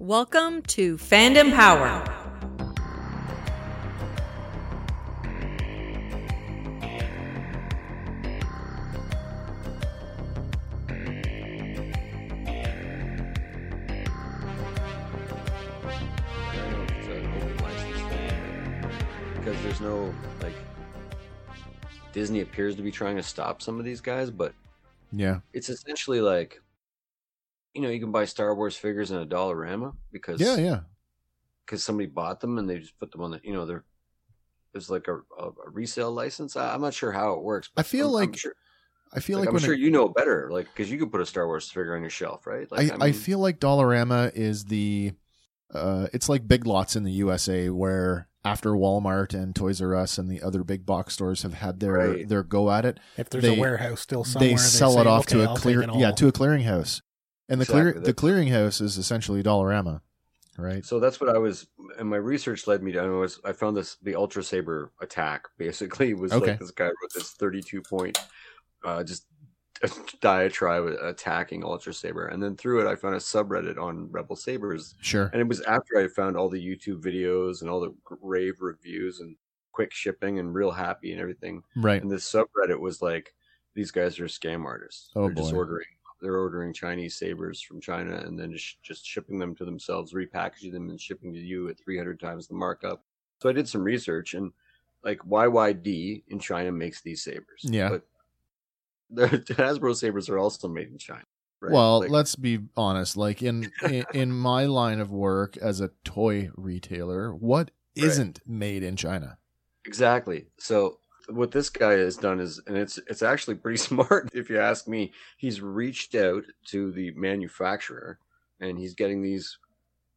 Welcome to Fandom Power. I don't know if it's an open license thing because there's no like Disney appears to be trying to stop some of these guys, but Yeah. it's essentially like you know you can buy Star Wars figures in a Dollarama because Yeah, yeah. because somebody bought them and they just put them on the you know they're there's like a, a, a resale license. I, I'm not sure how it works. I feel I'm- I'm like- sure, I feel like, like, I'm sure it- you know better, like because you could put a Star Wars figure on your shelf, right? Like, I, I mean, feel like Dollarama is the uh it's like Big Lots in the USA where after Walmart and Toys R Us and the other big box stores have had their Right. their go at it, If there's They- a warehouse still somewhere, they sell say, it off "Okay, to a I'll clear yeah, to a clearinghouse. And the clear the clearinghouse is essentially Dollarama, right? So that's what I was, and my research led me to. I was, I found this the Ultra Saber attack. Basically, was Okay. like this guy wrote this thirty-two point, uh, just diatribe attacking Ultra Saber, and then through it, I found a subreddit on Rebel Sabers, Sure. and it was after I found all the YouTube videos and all the rave reviews and quick shipping and real happy and everything. Right. And this subreddit was like, these guys are scam artists. Oh, they're just boy. ordering. They're ordering Chinese sabers from China and then just, just shipping them to themselves, repackaging them, and shipping to you at 300 times the markup. So I did some research and like YYD in China makes these sabers. Yeah. But the Hasbro sabers are also made in China. Right? Well, Like, let's be honest. Like in, in in my line of work as a toy retailer, what Right. not made in China? Exactly. So what this guy has done is, and it's it's actually pretty smart if you ask me. He's reached out to the manufacturer, and he's getting these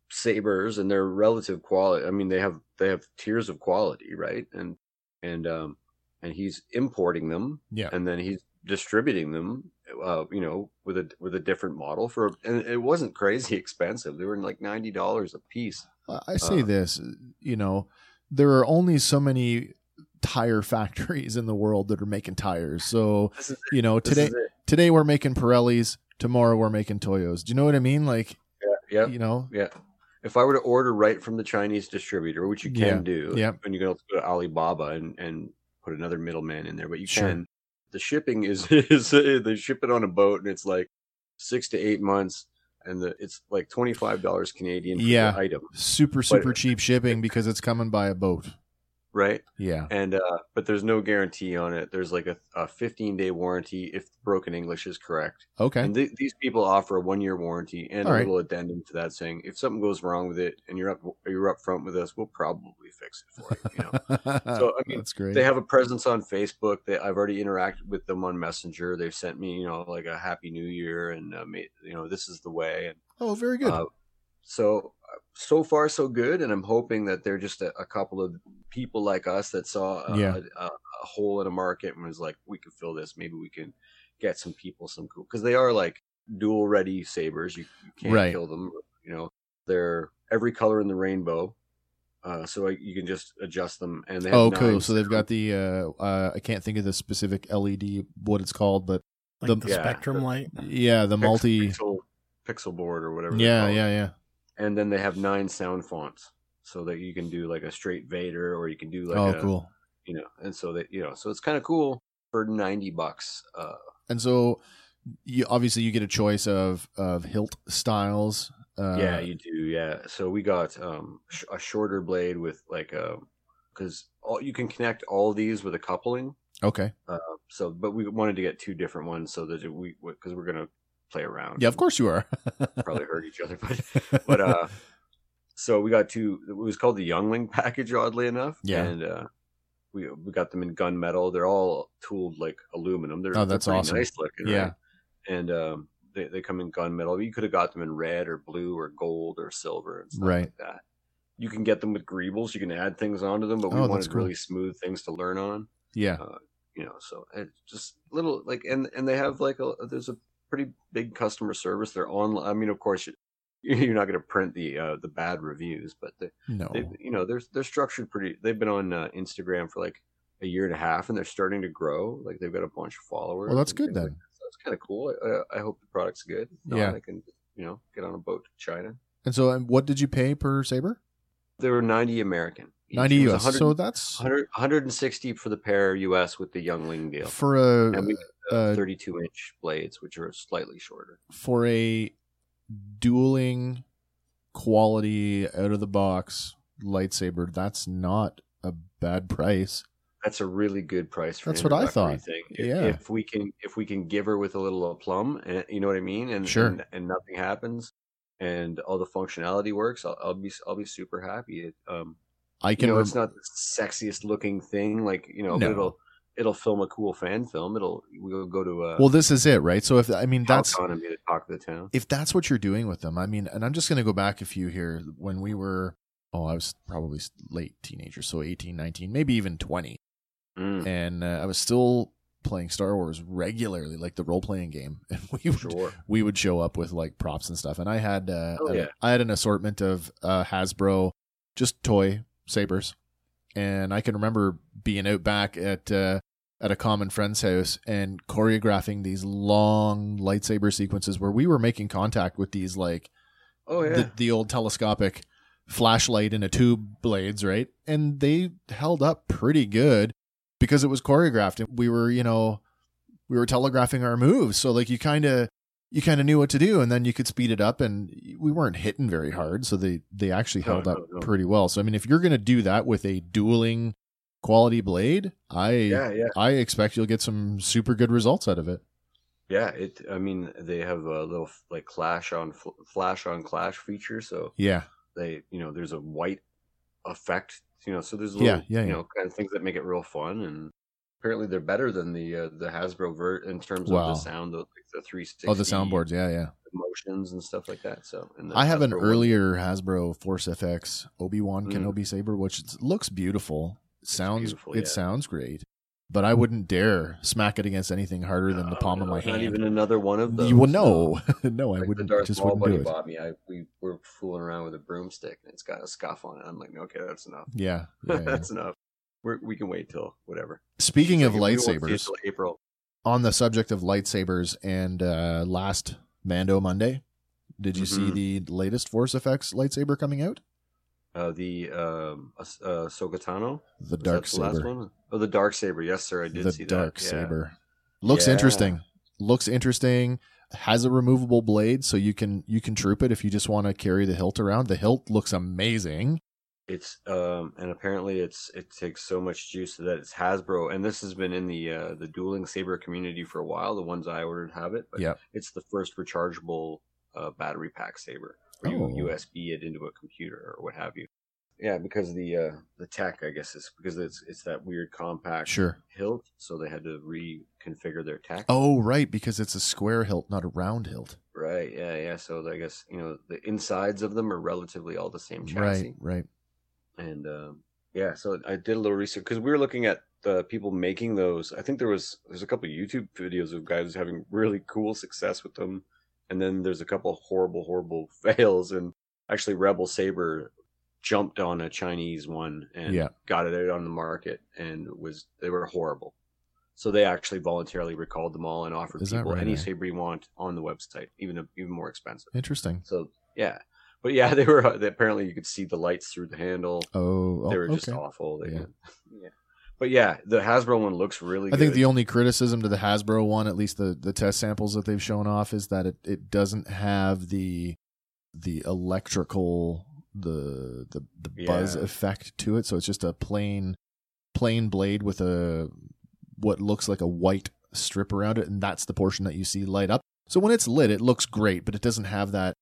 sabers and their relative quality. I mean, they have they have tiers of quality, right? And and um and he's importing them, Yeah. and then he's distributing them. Uh, you know, with a with a different model for, and it wasn't crazy expensive. They were like ninety dollars a piece. I say Uh, this, you know, there are only so many tire factories in the world that are making tires. So, you know, today today we're making Pirellis, tomorrow we're making Toyos. Do you know what I mean? Like, Yeah. you know, Yeah. If I were to order right from the Chinese distributor, which you can Yeah, do, yeah. and you can also go to Alibaba and, and put another middleman in there, but you Sure. can. The shipping is, is they ship it on a boat and it's like six to eight months, and the it's like twenty five dollars Canadian for Yeah. the item, super super cheap shipping because it's coming by a boat. Right? Yeah. And uh, but there's no guarantee on it. There's like a, a fifteen day warranty if broken English is correct. Okay. And th- these people offer a one year warranty and All a right. little addendum to that saying if something goes wrong with it and you're up you're up front with us, we'll probably fix it for you. You know, So, I mean, that's great. they have a presence on Facebook. They, I've already interacted with them on Messenger. They've sent me, you know, like a Happy New Year and uh, you know, this is the way. And oh, very good. uh, so so far so good. And I'm hoping that they're just a, a couple of people like us that saw a, Yeah. a, a hole in a market and was like, we can fill this. Maybe we can get some people some cool because they are like dual ready sabers. You, you can't Right. kill them. You know, they're every color in the rainbow. Uh, so I, you can just adjust them, and they have oh, cool. So they've got the uh, uh I can't think of the specific LED what it's called, but like the- the, Yeah. spectrum light. yeah, the pix- multi pixel, pixel board or whatever. Yeah, yeah, yeah. And then they have nine sound fonts, so that you can do like a straight Vader, or you can do like oh, a, cool. you know, and so that you know, so it's kind of cool for ninety bucks. Uh, And so you obviously you get a choice of of hilt styles. Uh, yeah, you do. Yeah. So we got um sh- a shorter blade with like a because all you can connect all these with a coupling. okay. So, but we wanted to get two different ones so that we because we're gonna play around. Yeah, of course you are. Probably hurt each other, but but uh, so we got two. It was called the Youngling package, oddly enough. Yeah. and uh, we we got them in gunmetal. They're all tooled like aluminum. They're, Oh, that's they're awesome. Nice looking, Yeah. right? And um, they they come in gunmetal. You could have got them in red or blue or gold or silver and stuff Right. like that. You can get them with greebles. You can add things onto them, but we Oh, wanted cool. really smooth things to learn on yeah. you know so it's just little like and and they have like a there's a pretty big customer service they're on i mean of course you, you're not going to print the uh the bad reviews but they, No. they you know they're they're structured pretty they've been on uh, instagram for like a year and a half and they're starting to grow like they've got a bunch of followers Well, that's good like then. that. so it's kind of cool I, I hope the product's good not, Yeah. i can you know get on a boat to china And so, um, what did you pay per saber? They were 90 American. Each. Ninety US. So that's 100, 160 for the pair US with the Youngling deal. for a And we uh, uh, 32 inch blades, which are slightly shorter. for a dueling quality out of the box lightsaber. That's not a bad price. That's a really good price for. That's what I thought. Thing. If, Yeah. if we can, if we can give her with a little aplomb, and you know what I mean, and Sure. and, and nothing happens, and all the functionality works, I'll, I'll be I'll be super happy. It, um, I you know, rem- it's not the sexiest looking thing, like you know, No. it'll it'll film a cool fan film. It'll we'll go to uh, well, this is it, right? So if I mean that's Halcon and be the talk of the town. if that's what you're doing with them, I mean, and I'm just going to go back a few here when we were, oh, I was probably late teenager, so 18, 19, maybe even 20. Mm, And uh, I was still playing Star Wars regularly, like the role playing game. And we would, sure. we would show up with like props and stuff. And I had, uh, Oh, a- yeah. I had an assortment of uh, Hasbro, just toy sabers. And I can remember being out back at, uh, at a common friend's house and choreographing these long lightsaber sequences where we were making contact with these like Oh yeah. the, the old telescopic flashlight in a tube blades, right? And they held up pretty good because it was choreographed and we were, you know, we were telegraphing our moves. So like you kind of you kind of knew what to do and then you could speed it up and we weren't hitting very hard, so they they actually held no, up no. pretty well. So I mean, if you're going to do that with a dueling quality blade, I yeah, yeah, I expect you'll get some super good results out of it. yeah. It. I mean, they have a little like clash on fl- flash on clash feature, so Yeah. they you know there's a white effect you know so there's little yeah, you yeah. know kind of things that make it real fun and apparently they're better than the uh, the Hasbro vert in terms Wow. of the sound of like the 360 Oh, the soundboards. Yeah, yeah. motions and stuff like that so the I have an Hasbro one- earlier Hasbro Force FX Obi Wan Mm. Kenobi saber, which looks beautiful. Sounds beautiful, it yeah. sounds great, but I wouldn't dare smack it against anything harder than the No, palm of my not hand. Not even another one of those you well, no, no, I Like wouldn't. the Darth Just Maul wouldn't do it. bought me. I we were fooling around with a broomstick and it's got a scuff on it. I'm like, okay, that's enough. Yeah, yeah, yeah. that's enough. We're, we can wait till whatever. Speaking of Like, we won't see it lightsabers, April. on the subject of lightsabers, and uh, last Mando Monday, did you see Mhm. the latest Force FX lightsaber coming out? Uh, the um, uh, Sogatano. The Was dark that the last saber. Oh, the dark saber. Yes, sir. I did the see dark that. Yeah. saber looks Yeah. interesting looks interesting has a removable blade so you can you can troop it if you just want to carry the hilt around the hilt looks amazing It's um, and apparently it's it takes so much juice that it's Hasbro, and this has been in the uh, the dueling saber community for a while. The ones I ordered have it, but Yep. it's the first rechargeable uh, battery pack saber. Oh. you USB it into a computer or what have you. Yeah, because the uh, the tech, I guess, is because it's it's that weird compact sure hilt, so they had to reconfigure their tech. oh right because it's a square hilt not a round hilt Right. Yeah. Yeah. So I guess you know the insides of them are relatively all the same chassis. right right and um, yeah so i did a little research because we were looking at the people making those. I think there was there's a couple of youtube videos of guys having really cool success with them and then there's a couple horrible horrible fails and actually rebel saber jumped on a chinese one and Yeah. got it out on the market and was they were horrible. So they actually voluntarily recalled them all and offered Is people right, any eh? saber you want on the website even even more expensive. Interesting. So yeah but yeah they were apparently you could see the lights through the handle oh, oh, they were oh, just awful. They Yeah. yeah. But yeah, the Hasbro one looks really I think the only criticism to the Hasbro one, at least the, the test samples that they've shown off, is that it, it doesn't have the the electrical the the, the buzz effect to it. So it's just a plain plain blade with a what looks like a white strip around it, and that's the portion that you see light up. So when it's lit, it looks great, but it doesn't have that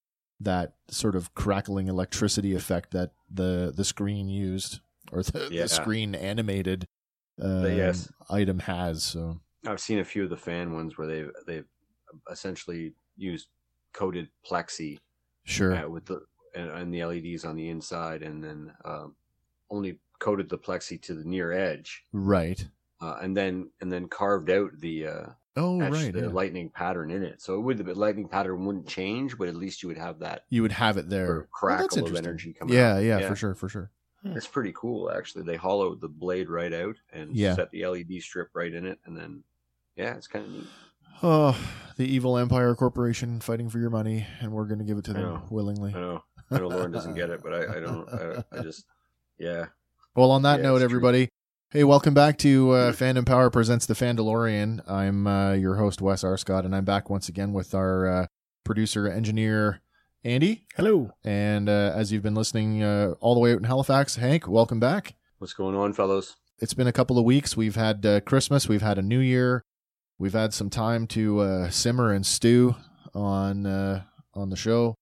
that sort of crackling electricity effect that the the screen used or the, Yeah. the screen animated uh, yes. item has. So I've seen a few of the fan ones where they've they've essentially used coated plexi sure, uh, with the and, and the LEDs on the inside, and then um, only coated the plexi to the near edge, right. uh, and then and then carved out the uh, Oh, etched right. the yeah. lightning pattern in it. So it would the lightning pattern wouldn't change, but at least you would have that you would have it there. sort of Oh, crackle of energy coming. Yeah, out. yeah, for sure, for sure. Hmm. It's pretty cool, actually. They hollowed the blade right out and Yeah. set the LED strip right in it, and then yeah, it's kind of neat. Oh, the evil Empire Corporation fighting for your money, and we're going to give it to I them know. willingly. I know. I know Lauren doesn't get it, but I, I don't. I, I just, yeah. Well, on that Yeah, note, it's true. everybody, hey, welcome back to uh, Fandom Power presents the Fandalorian. I'm uh, your host Wes R. Scott, and I'm back once again with our uh, producer engineer Andy. Hello. And uh, as you've been listening uh, all the way out in Halifax, Hank, welcome back. What's going on, fellows? It's been a couple of weeks. We've had uh, Christmas, we've had a New Year, we've had some time to uh, simmer and stew on uh, on the show.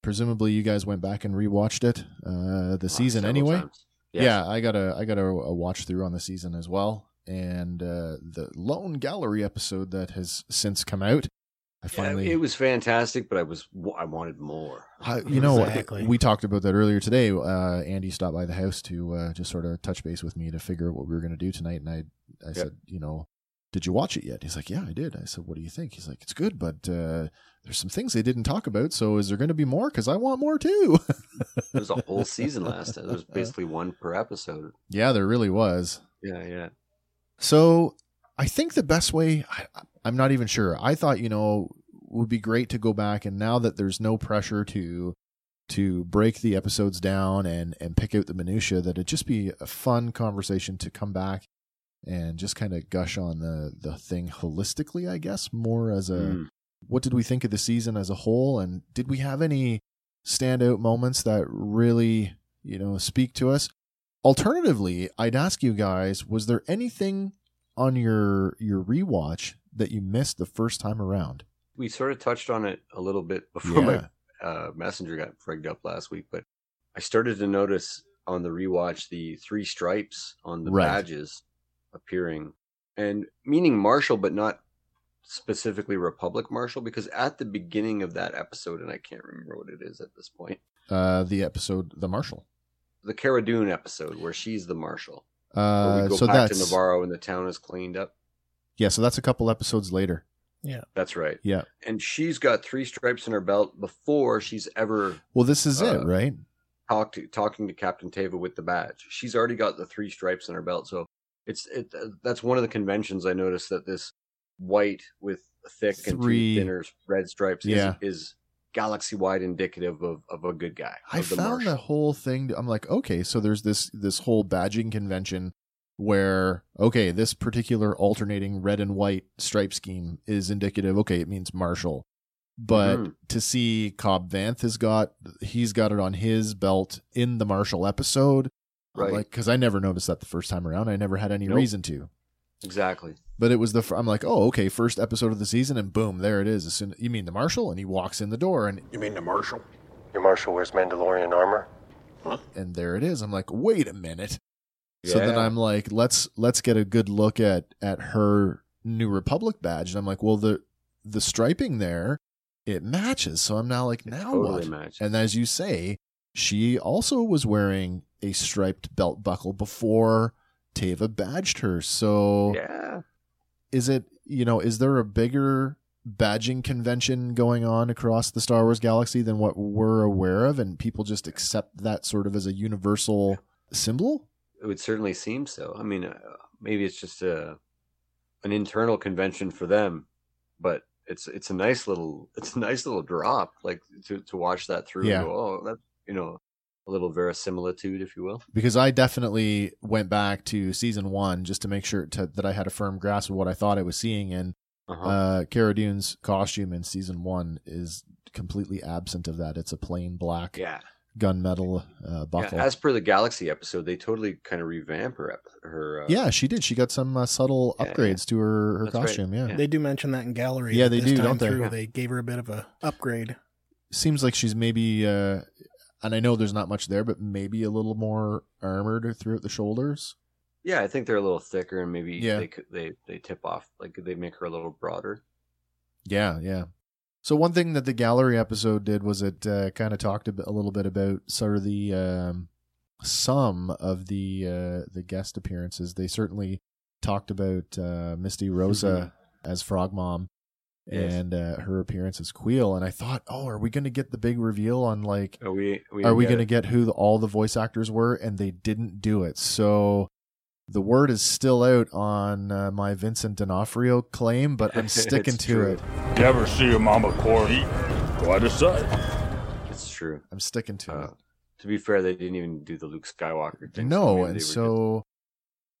Presumably, you guys went back and rewatched it uh, the season anyway. times. Yes. Yeah, I got a I got a, a watch through on the season as well, and uh, the Lone Gallery episode that has since come out. I Yeah, finally, it was fantastic, but I was I wanted more. I- you know, Exactly. we talked about that earlier today. Uh, Andy stopped by the house to uh, just sort of touch base with me to figure out what we were going to do tonight, and I I said, you know, did you watch it yet? He's like, yeah, I did. I said, what do you think? He's like, it's good, but uh, there's some things they didn't talk about. So is there going to be more? Because I want more too. There's a whole season last time. There was basically one per episode. yeah, there really was. Yeah, yeah. So I think the best way, I, I'm not even sure. I thought, you know, would be great to go back and now that there's no pressure to to break the episodes down and and pick out the minutia that it just be a fun conversation to come back and just kind of gush on the the thing holistically i guess more as a Mm. What did we think of the season as a whole and did we have any standout moments that really you know speak to us alternatively i'd ask you guys was there anything on your your rewatch that you missed the first time around We sort of touched on it a little bit before Yeah. my uh, messenger got frigged up last week, but I started to notice on the rewatch the three stripes on the Right. badges appearing, and meaning Marshall, but not specifically Republic Marshall, because at the beginning of that episode, and I can't remember what it is at this point, uh the episode the marshal the Cara Dune episode where she's the Marshal, where uh we go so back to that's Nevarro and the town is cleaned up. yeah so that's a couple episodes later Yeah, That's right. Yeah. And she's got three stripes in her belt before she's ever well this is it Uh, right talked to, talking to Captain Teva with the badge. She's already got the three stripes in her belt, so it's it. That's one of the conventions I noticed that this white with thick and Three- two thinner red stripes Yeah. is, is galaxy wide indicative of, of a good guy. I the found the whole thing. I'm like, okay, so there's this this whole badging convention where okay, this particular alternating red and white stripe scheme is indicative. Okay, it means Marshall, but Mhm. to see Cobb Vanth has got he's got it on his belt in the Marshall episode, I'm Right. like because I never noticed that the first time around. I never had any Nope. reason to. Exactly. But it was the I'm like, oh, okay, first episode of the season, and boom, there it is. As soon you mean the marshal, and he walks in the door, and You mean the Marshal? Your Marshal wears Mandalorian armor? and there it is. I'm like, wait a minute. So then I'm like, let's let's get a good look at at her New Republic badge, and I'm like, well the the striping there it matches. So I'm now like, now totally what? matched. And as you say, she also was wearing a striped belt buckle before Teva badged her. So yeah, is it you know is there a bigger badging convention going on across the Star Wars galaxy than what we're aware of, and people just accept that sort of as a universal symbol? it would certainly seem so. I mean, uh, maybe it's just a an internal convention for them, but it's it's a nice little it's a nice little drop like to to watch that through. Yeah. Go, oh, that's you know a little verisimilitude, if you will. because I definitely went back to season one just to make sure to, that I had a firm grasp of what I thought I was seeing. And Uh-huh. uh, Cara Dune's costume in season one is completely absent of that. It's a plain black yeah. gunmetal uh, buckle. Yeah, as per the Galaxy episode, they totally kind of revamp her her. Uh, Yeah, she did. She got some uh, subtle Yeah, upgrades to her, her That's right. costume. Yeah. Yeah. They do mention that in gallery. Yeah, they this do, time don't they? Through, Yeah. They gave her a bit of a upgrade. Seems like she's maybe, uh, and I know there's not much there, but maybe a little more armored throughout the shoulders. yeah, I think they're a little thicker, and maybe Yeah. they they they tip off like they make her a little broader. Yeah, yeah. So one thing that the gallery episode did was it uh, kind of talked a, bit, a little bit about sort of the um, some of the uh, the guest appearances. They certainly talked about uh, Misty Rosa as Frog Mom Yes. and uh, her appearance as Kuiil. And I thought, oh, are we going to get the big reveal on like, Are we? we are we going to get who the, all the voice actors were? And they didn't do it. So. The word is still out on uh, my Vincent D'Onofrio claim, but I'm sticking to true. it. You ever see your mama Corey? Quite a sight. It's true. I'm sticking to Uh, it. to be fair, they didn't even do the Luke Skywalker thing. No, maybe they and were just- so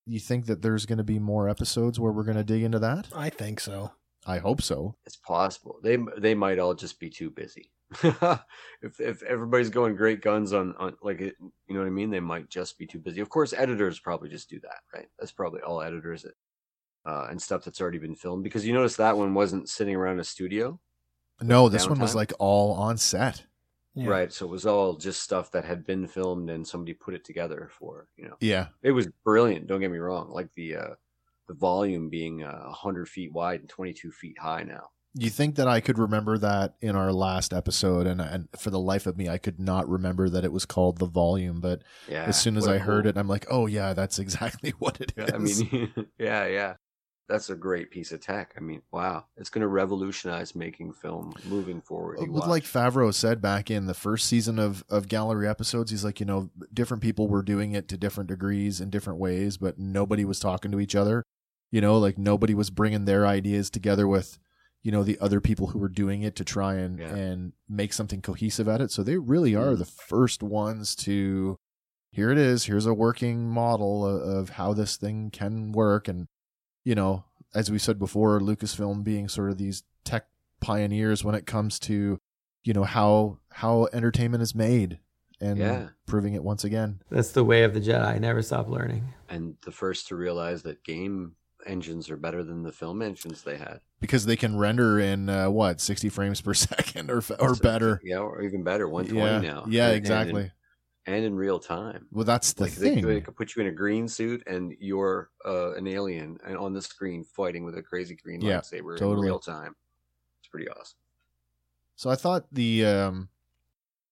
you think that there's going to be more episodes where we're going to dig into that? I think so. I hope so. it's possible they they might all just be too busy. if if everybody's going great guns on on like it, you know what I mean, they might just be too busy. Of course, editors probably just do that, right? That's probably all editors uh, and stuff that's already been filmed because you notice that one wasn't sitting around a studio, No, this one was like all on set. Yeah. right? So it was all just stuff that had been filmed and somebody put it together for you know. Yeah. It was brilliant. Don't get me wrong. Like the uh, the volume being uh, hundred feet wide and twenty two feet high now. You think that I could remember that in our last episode, and and for the life of me, I could not remember that it was called the volume. But Yeah. as soon as I heard cool- it, I'm like, oh yeah, that's exactly what it is. I mean, yeah, yeah. That's a great piece of tech. I mean, wow. It's going to revolutionize making film moving forward. With like Favreau said back in the first season of of gallery episodes, he's like, you know, different people were doing it to different degrees in different ways, but nobody was talking to each other. You know, like nobody was bringing their ideas together with, you know, the other people who were doing it to try and Yeah. and make something cohesive at it. So they really are Mhm. the first ones to. Here it is. Here's a working model of, of how this thing can work, and you know, as we said before, Lucasfilm being sort of these tech pioneers when it comes to you know how how entertainment is made and Yeah. proving it once again That's the way of the Jedi. Never stop learning. and the first to realize that game engines are better than the film engines they had. because they can render in uh, what 60 frames per second or or So- better Yeah, or even better, 120 yeah now. yeah And- exactly And in, and in real time. well that's the Like they, thing they could put you in a green suit and you're uh, an alien and on the screen fighting with a crazy green Yeah, lightsaber totally. in real time. It's pretty awesome. So I thought the um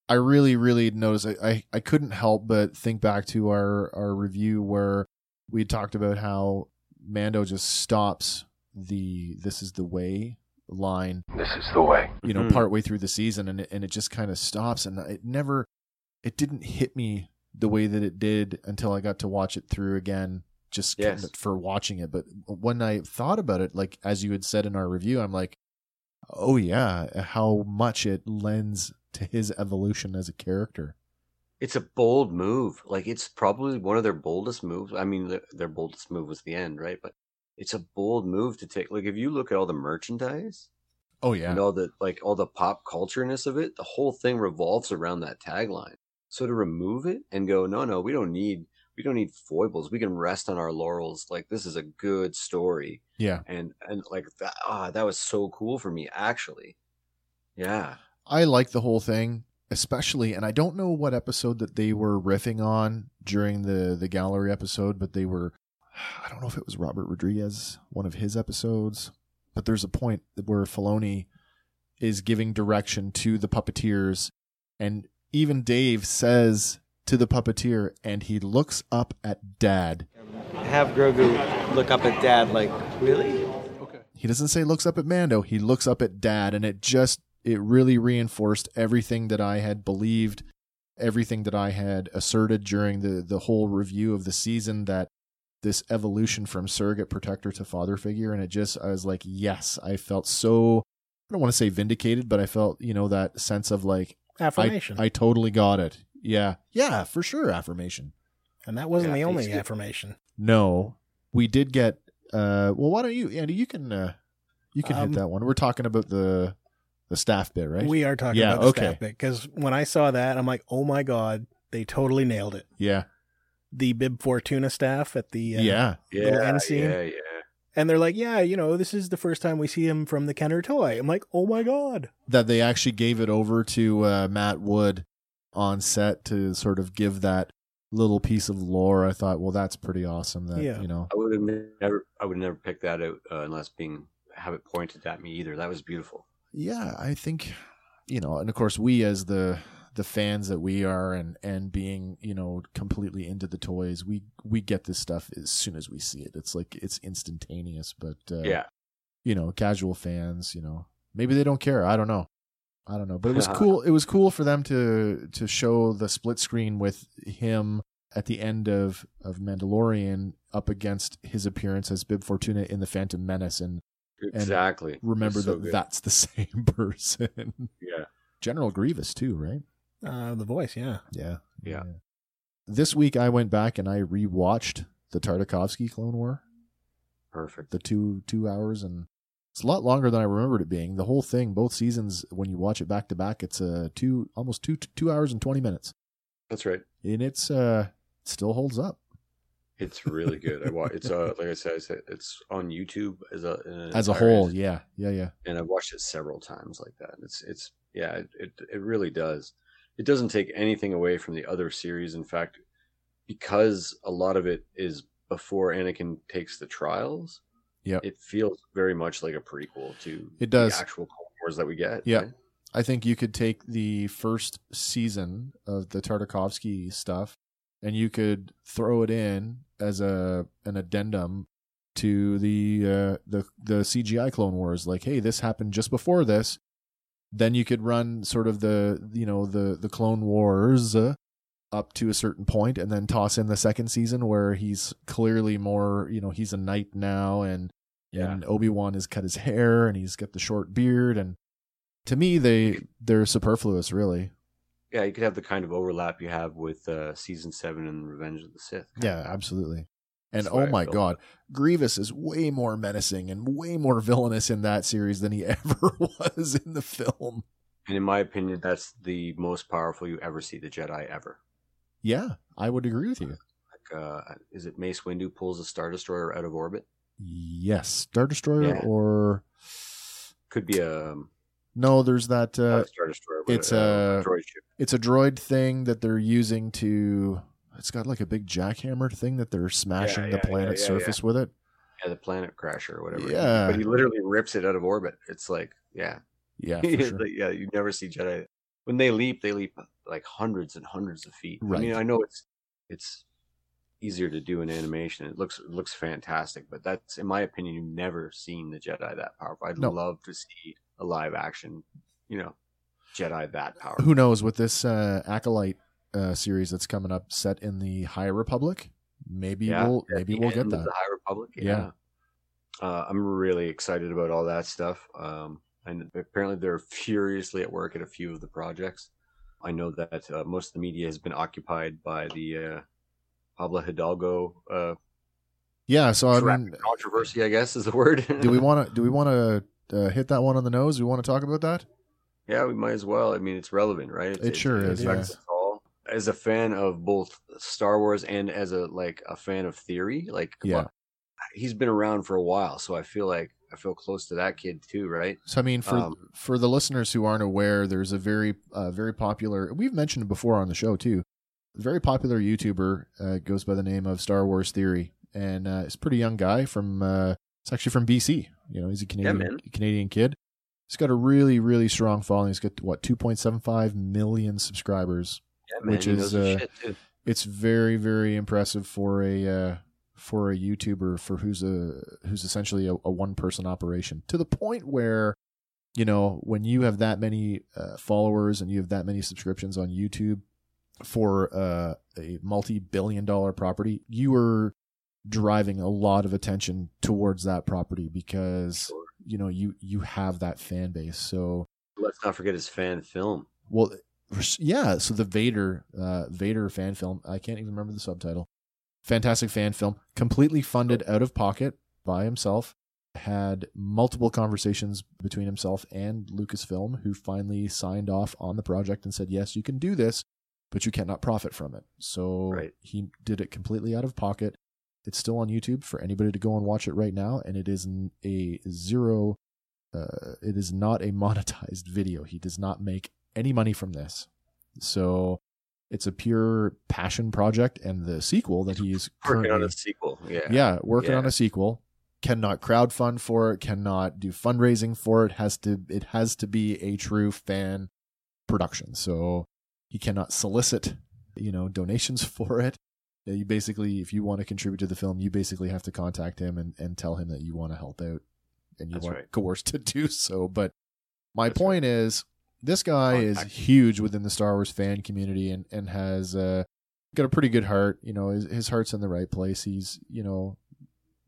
I really really noticed I, I I couldn't help but think back to our our review where we talked about how Mando just stops the this is the way line This is the way. you know Mhm. partway through the season and it, and it just kind of stops and it never it didn't hit me the way that it did until I got to watch it through again just kind Yes. of for watching it but when I thought about it like as you had said in our review I'm like oh yeah how much it lends to his evolution as a character It's a bold move. Like it's probably one of their boldest moves. I mean, their, their boldest move was the end, right? But it's a bold move to take. Like if you look at all the merchandise oh yeah and all the like all the pop cultureness of it, the whole thing revolves around that tagline. So to remove it and go, no, no, we don't need we don't need foibles. We can rest on our laurels. Like this is a good story, yeah and and like that. Ah, that was so cool for me, actually. Yeah. I like the whole thing, especially, and I don't know what episode that they were riffing on during the the gallery episode, but they were, I don't know if it was Robert Rodriguez, one of his episodes, but there's a point where Filoni is giving direction to the puppeteers, and even Dave says to the puppeteer, and he looks up at Dad. Have Grogu look up at Dad like, really? okay He doesn't say looks up at Mando. He looks up at Dad, and it just it really reinforced everything that I had believed, everything that I had asserted during the the whole review of the season that this evolution from surrogate protector to father figure, and it just I was like, yes, I felt so. I don't want to say vindicated, but I felt you know that sense of like Affirmation. I totally got it. Yeah, yeah, for sure, affirmation. and that wasn't Yeah, the only affirmation. No, we did get. uh Well, why don't you, Andy? You can. uh You can Um, hit that one. We're talking about the the staff bit, right? We are talking Yeah, about the okay. staff bit because when I saw that, I'm like, oh my god, they totally nailed it. yeah, The Bib Fortuna staff at the uh, yeah, Little Yeah. end scene. Yeah. Yeah. and they're like, yeah, you know, this is the first time we see him from the Kenner toy. I'm like, oh my god. That they actually gave it over to uh, Matt Wood on set to sort of give that little piece of lore. I thought, well, that's pretty awesome. That Yeah. you know, I would have never, I would never pick that out uh, unless being have it pointed at me either. That was beautiful. Yeah, I think you know, and of course, we as the the fans that we are, and and being you know completely into the toys, we we get this stuff as soon as we see it. It's like it's instantaneous, but uh, yeah, you know, casual fans, you know, maybe they don't care. I don't know. I don't know. But it was cool. It was cool for them to to show the split screen with him at the end of of Mandalorian up against his appearance as Bib Fortuna in the Phantom Menace and exactly. remember so that good. that's the same person. yeah, General Grievous too, right? Uh, the voice, yeah. Yeah. Yeah. This week I went back and I rewatched the Tartakovsky Clone War, Perfect. the two two hours, and it's a lot longer than I remembered it being. The whole thing, both seasons, when you watch it back to back, it's uh two almost two two hours and twenty minutes, That's right. and it's uh still holds up It's really good. I watch. It's uh, like I said, I said it's on YouTube as a as a whole. Yeah, yeah, yeah. and I've watched it several times like that. It's it's yeah, it, it it really does. It doesn't take anything away from the other series. In fact, because a lot of it is before Anakin takes the trials. Yep. it feels very much like a prequel to It does. the actual Clone Wars that we get. Yeah. right? I think you could take the first season of the Tartakovsky stuff and you could throw it in as a an addendum to the uh, the the CGI Clone Wars. Like, hey, this happened just before this. Then you could run sort of the you know the the Clone Wars uh, up to a certain point, and then toss in the second season where he's clearly more you know he's a knight now, and Yeah. and Obi Wan has cut his hair and he's got the short beard, and to me they they're superfluous, really. Yeah. You could have the kind of overlap you have with uh, season seven and Revenge of the Sith. Yeah, absolutely. And That's oh my god, Grievous is way more menacing and way more villainous in that series than he ever was in the film. And in my opinion, that's the most powerful you ever see the Jedi ever. Yeah, I would agree with you. Like, uh, is it Mace Windu pulls a Star Destroyer out of orbit? Yes, Star Destroyer Yeah. or Could be a um, no, there's that uh Destroyer, it's a, a- droid ship. it's a droid thing that they're using to it's got like a big jackhammer thing that they're smashing Yeah, the yeah, yeah, planet's yeah, surface with it. Yeah, the planet crasher or whatever. Yeah. but he literally rips it out of orbit. It's like, yeah, Yeah, for sure. Yeah. You never see Jedi when they leap. They leap like hundreds and hundreds of feet. I mean, I know it's it's easier to do in animation. It looks it looks fantastic, but that's in my opinion, you've never seen the Jedi that powerful. I'd No. love to see a live action, you know, Jedi that power. Who knows with this uh, acolyte uh, series that's coming up, set in the High Republic? Maybe Yeah, we'll maybe we'll get that. The High Republic. Yeah. Yeah. Uh, I'm really excited about all that stuff. Um, and apparently they're furiously at work at a few of the projects. I know that uh, most of the media has been occupied by the uh, Pablo Hidalgo uh, Yeah, so I mean, controversy. I guess is the word. do we want to do we want to uh, hit that one on the nose? We want to talk about that? yeah, we might as well. I mean, it's relevant, right? It sure is, yeah. all. As a fan of both Star Wars and as a like a fan of theory, like Yeah. well, he's been around for a while, so I feel like I feel close to that kid too, right? So I mean, for Um, for the listeners who aren't aware, there's a very uh, very popular. We've mentioned it before on the show too. A very popular YouTuber uh, goes by the name of Star Wars Theory, and uh, he's a pretty young guy from. Uh, it's actually from BC. You know, he's a Canadian man. Canadian kid. He's got a really really strong following. He's got what 2.75 million subscribers. Yeah, Which is, uh, shit. It's very very impressive for a uh, for a YouTuber for who's a who's essentially a, a one person operation to the point where you know when you have that many uh, followers and you have that many subscriptions on YouTube for uh, a multi billion dollar property, you are driving a lot of attention towards that property because Sure. you know you you have that fan base. So Let's not forget his fan film. well, yeah. So the Vader, uh, Vader fan film. I can't even remember the subtitle. Fantastic fan film, completely funded out of pocket by himself. Had multiple conversations between himself and Lucasfilm, who finally signed off on the project and said, "Yes, you can do this, but you cannot profit from it." So Right. he did it completely out of pocket. It's still on YouTube for anybody to go and watch it right now, and it is a zero. Uh, it is not a monetized video. He does not make any money from this. So it's a pure passion project, and the sequel that he's Working on a sequel. Yeah. yeah, working Yeah. on a sequel. Cannot crowdfund for it. Cannot do fundraising for it. Has to. It has to be a true fan production. So he cannot solicit, you know, donations for it. Yeah, You basically, if you want to contribute to the film, you basically have to contact him and, and tell him that you want to help out, and you That's want right. coerced to do so. But my That's point is, this guy is Contact. huge within the Star Wars fan community and and has uh, got a pretty good heart. You know, his, his heart's in the right place. He's you know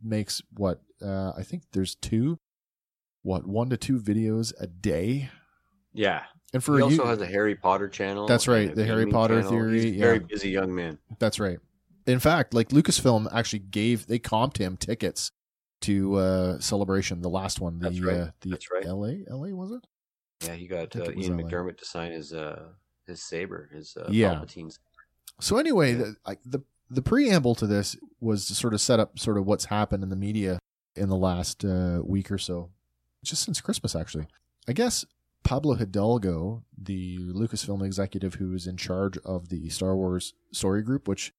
makes what uh, I think there's two, what one to two videos a day, Yeah. And for he you, also has a Harry Potter channel. That's right, the Harry Potter channel. theory, He's very yeah. busy, young man. that's right. You know, he's a very busy young man. That's right. In fact, like Lucasfilm actually gave they comped him tickets to uh Celebration, the last one, the That's right. uh the That's right. LA LA was it? Yeah, he got uh, Ian LA. McDiarmid to sign his uh his saber, his uh, Yeah. Palpatine's. So anyway, Yeah. the, I, the the preamble to this was to sort of set up sort of what's happened in the media in the last uh, week or so, just since Christmas actually. I guess Pablo Hidalgo, the Lucasfilm executive who is in charge of the Star Wars story group, which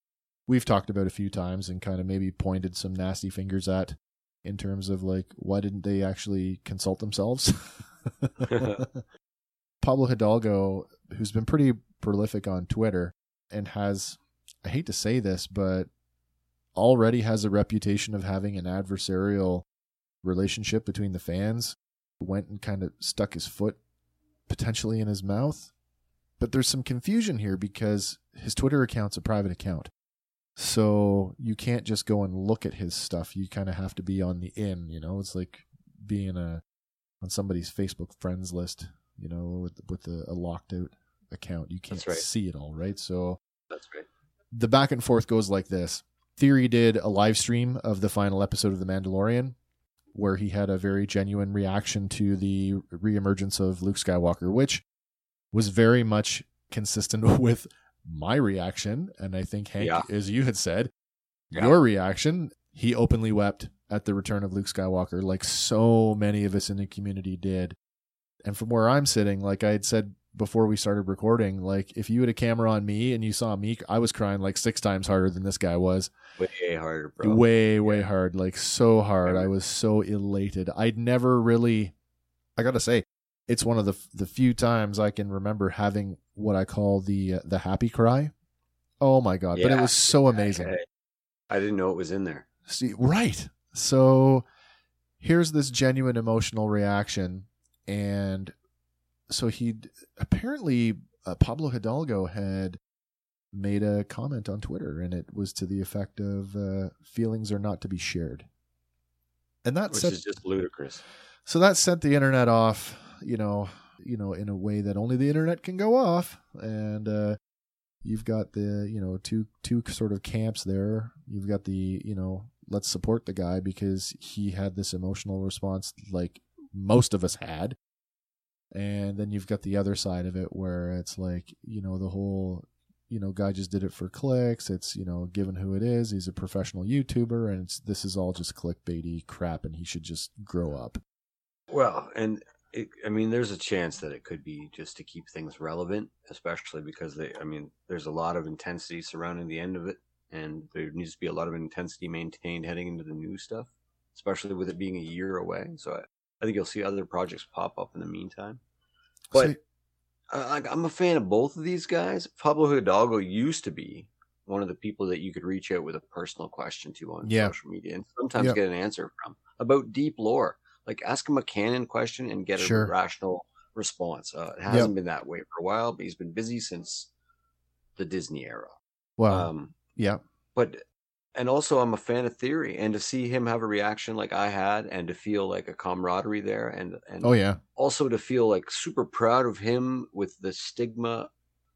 we've talked about a few times and kind of maybe pointed some nasty fingers at in terms of like why didn't they actually consult themselves? Pablo Hidalgo, who's been pretty prolific on Twitter and has, I hate to say this, but already has a reputation of having an adversarial relationship between the fans, went and kind of stuck his foot potentially in his mouth. But there's some confusion here because his Twitter account's a private account. So you can't just go and look at his stuff. You kind of have to be on the in, you know? It's like being a on somebody's Facebook friends list, you know, with with a, a locked out account. You can't right. see it all, right? So That's right. the back and forth goes like this. Theory did a live stream of the final episode of The Mandalorian where he had a very genuine reaction to the reemergence of Luke Skywalker, which was very much consistent with my reaction. And I think, Hank, Yeah. as you had said, Yeah. your reaction, he openly wept at the return of Luke Skywalker, like so many of us in the community did. And from where I'm sitting, like I had said before we started recording, like if you had a camera on me and you saw me, I was crying like six times harder than this guy was. Way harder, bro. Way, way hard. Like so hard. Yeah. I was so elated. I'd never really I gotta say, it's one of the the few times I can remember having what I call the uh, the happy cry. Oh my god! but it was so amazing. I didn't know it was in there. See, right. So here's this genuine emotional reaction. And so he apparently, uh, Pablo Hidalgo had made a comment on Twitter, and it was to the effect of uh, feelings are not to be shared. And that Which set, is just ludicrous. so that sent the internet off, you know, you know, in a way that only the internet can go off. And uh, you've got the, you know, two two sort of camps there. You've got the, you know, let's support the guy because he had this emotional response like most of us had. And then you've got the other side of it where it's like, you know, the whole you know, guy just did it for clicks. It's, you know, given who it is, he's a professional YouTuber and this is all just clickbaity crap and he should just grow up. Well, and it, I mean, there's a chance that it could be just to keep things relevant, especially because they, I mean, there's a lot of intensity surrounding the end of it, and there needs to be a lot of intensity maintained heading into the new stuff, especially with it being a year away. So I, I think you'll see other projects pop up in the meantime. But So- I, I'm a fan of both of these guys. Pablo Hidalgo used to be one of the people that you could reach out with a personal question to on Yeah. social media and sometimes Yeah. get an answer from about deep lore. Like ask him a canon question and get a Sure. rational response. Uh, it hasn't been that way for a while, but he's been busy since the Disney era. well, Um, yeah. but and also I'm a fan of theory and to see him have a reaction like I had and to feel like a camaraderie there and and Oh yeah. also to feel like super proud of him with the stigma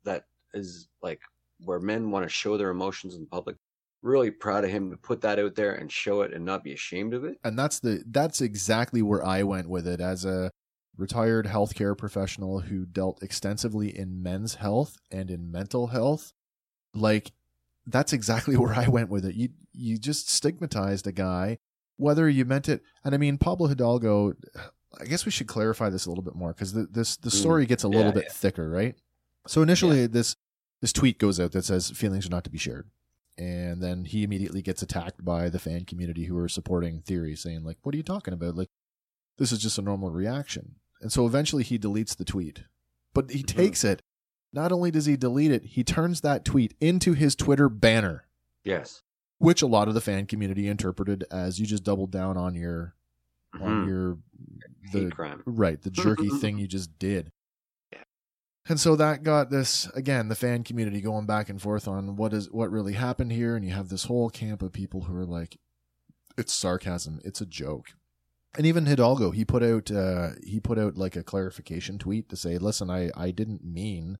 that is like where men want to show their emotions in public. Really proud of him to put that out there and show it and not be ashamed of it. and that's the that's exactly where I went with it as a retired healthcare professional who dealt extensively in men's health and in mental health. Like that's exactly where I went with it. You you just stigmatized a guy whether you meant it and I mean Pablo Hidalgo I guess we should clarify this a little bit more cuz the, this the Mm, story gets a yeah, little bit yeah. thicker, right? So initially this this tweet goes out that says feelings are not to be shared and then he immediately gets attacked by the fan community who are supporting theory saying like what are you talking about like this is just a normal reaction and so eventually he deletes the tweet but he Mhm. takes it not only does he delete it he turns that tweet into his twitter banner Yes. which a lot of the fan community interpreted as you just doubled down on your on Mhm. your Hate the crime. right the jerky thing you just did and so that got this again the fan community going back and forth on what is what really happened here and you have this whole camp of people who are like it's sarcasm it's a joke And even Hidalgo, he put out uh, he put out like a clarification tweet to say, "Listen, I I didn't mean,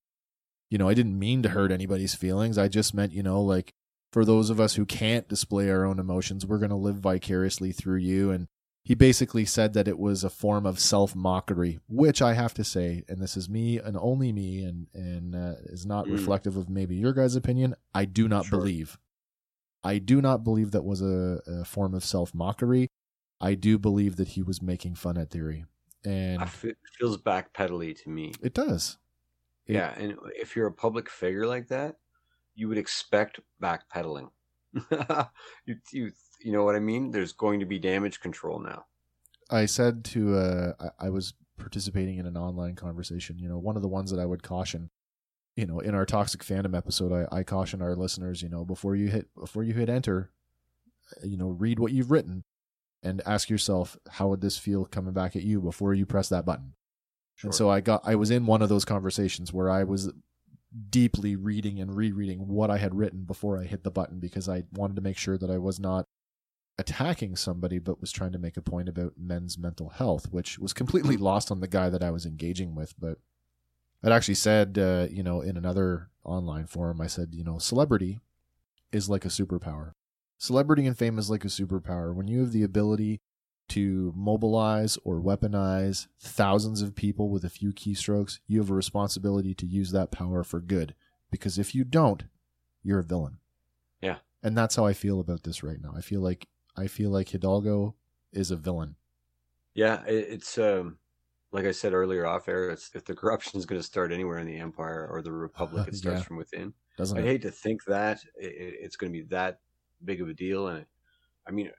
you know, I didn't mean to hurt anybody's feelings. I just meant, you know, like for those of us who can't display our own emotions, we're going to live vicariously through you." And he basically said that it was a form of self mockery, which I have to say, and this is me and only me, and and uh, is not Mm. reflective of maybe your guys' opinion. I do not Sure. believe. I do not believe that was a, a form of self mockery. I do believe that he was making fun at theory, and it feels backpedally to me. it does. It- Yeah, and if you're a public figure like that, you would expect backpedaling. you, you, you know what I mean? There's going to be damage control now. I said to uh, I, I was participating in an online conversation. You know, one of the ones that I would caution, you know, in our toxic fandom episode, I, I caution our listeners, you know, before you hit before you hit enter, uh, you know, read what you've written, and ask yourself how would this feel coming back at you before you press that button. And so I got I was in one of those conversations where I was deeply reading and rereading what I had written before I hit the button because I wanted to make sure that I was not attacking somebody but was trying to make a point about men's mental health which was completely lost on the guy that I was engaging with but I'd actually said uh, you know in another online forum I said you know celebrity is like a superpower celebrity and fame is like a superpower when you have the ability to mobilize or weaponize thousands of people with a few keystrokes, you have a responsibility to use that power for good. Because if you don't, you're a villain. Yeah. And that's how I feel about this right now. I feel like I feel like Hidalgo is a villain. Yeah, it's um, like I said earlier off air. It's if the corruption is going to start anywhere in the empire or the republic, it starts Yeah. from within. Doesn't it? hate to think that it, it- it's going to be that big of a deal. And I mean,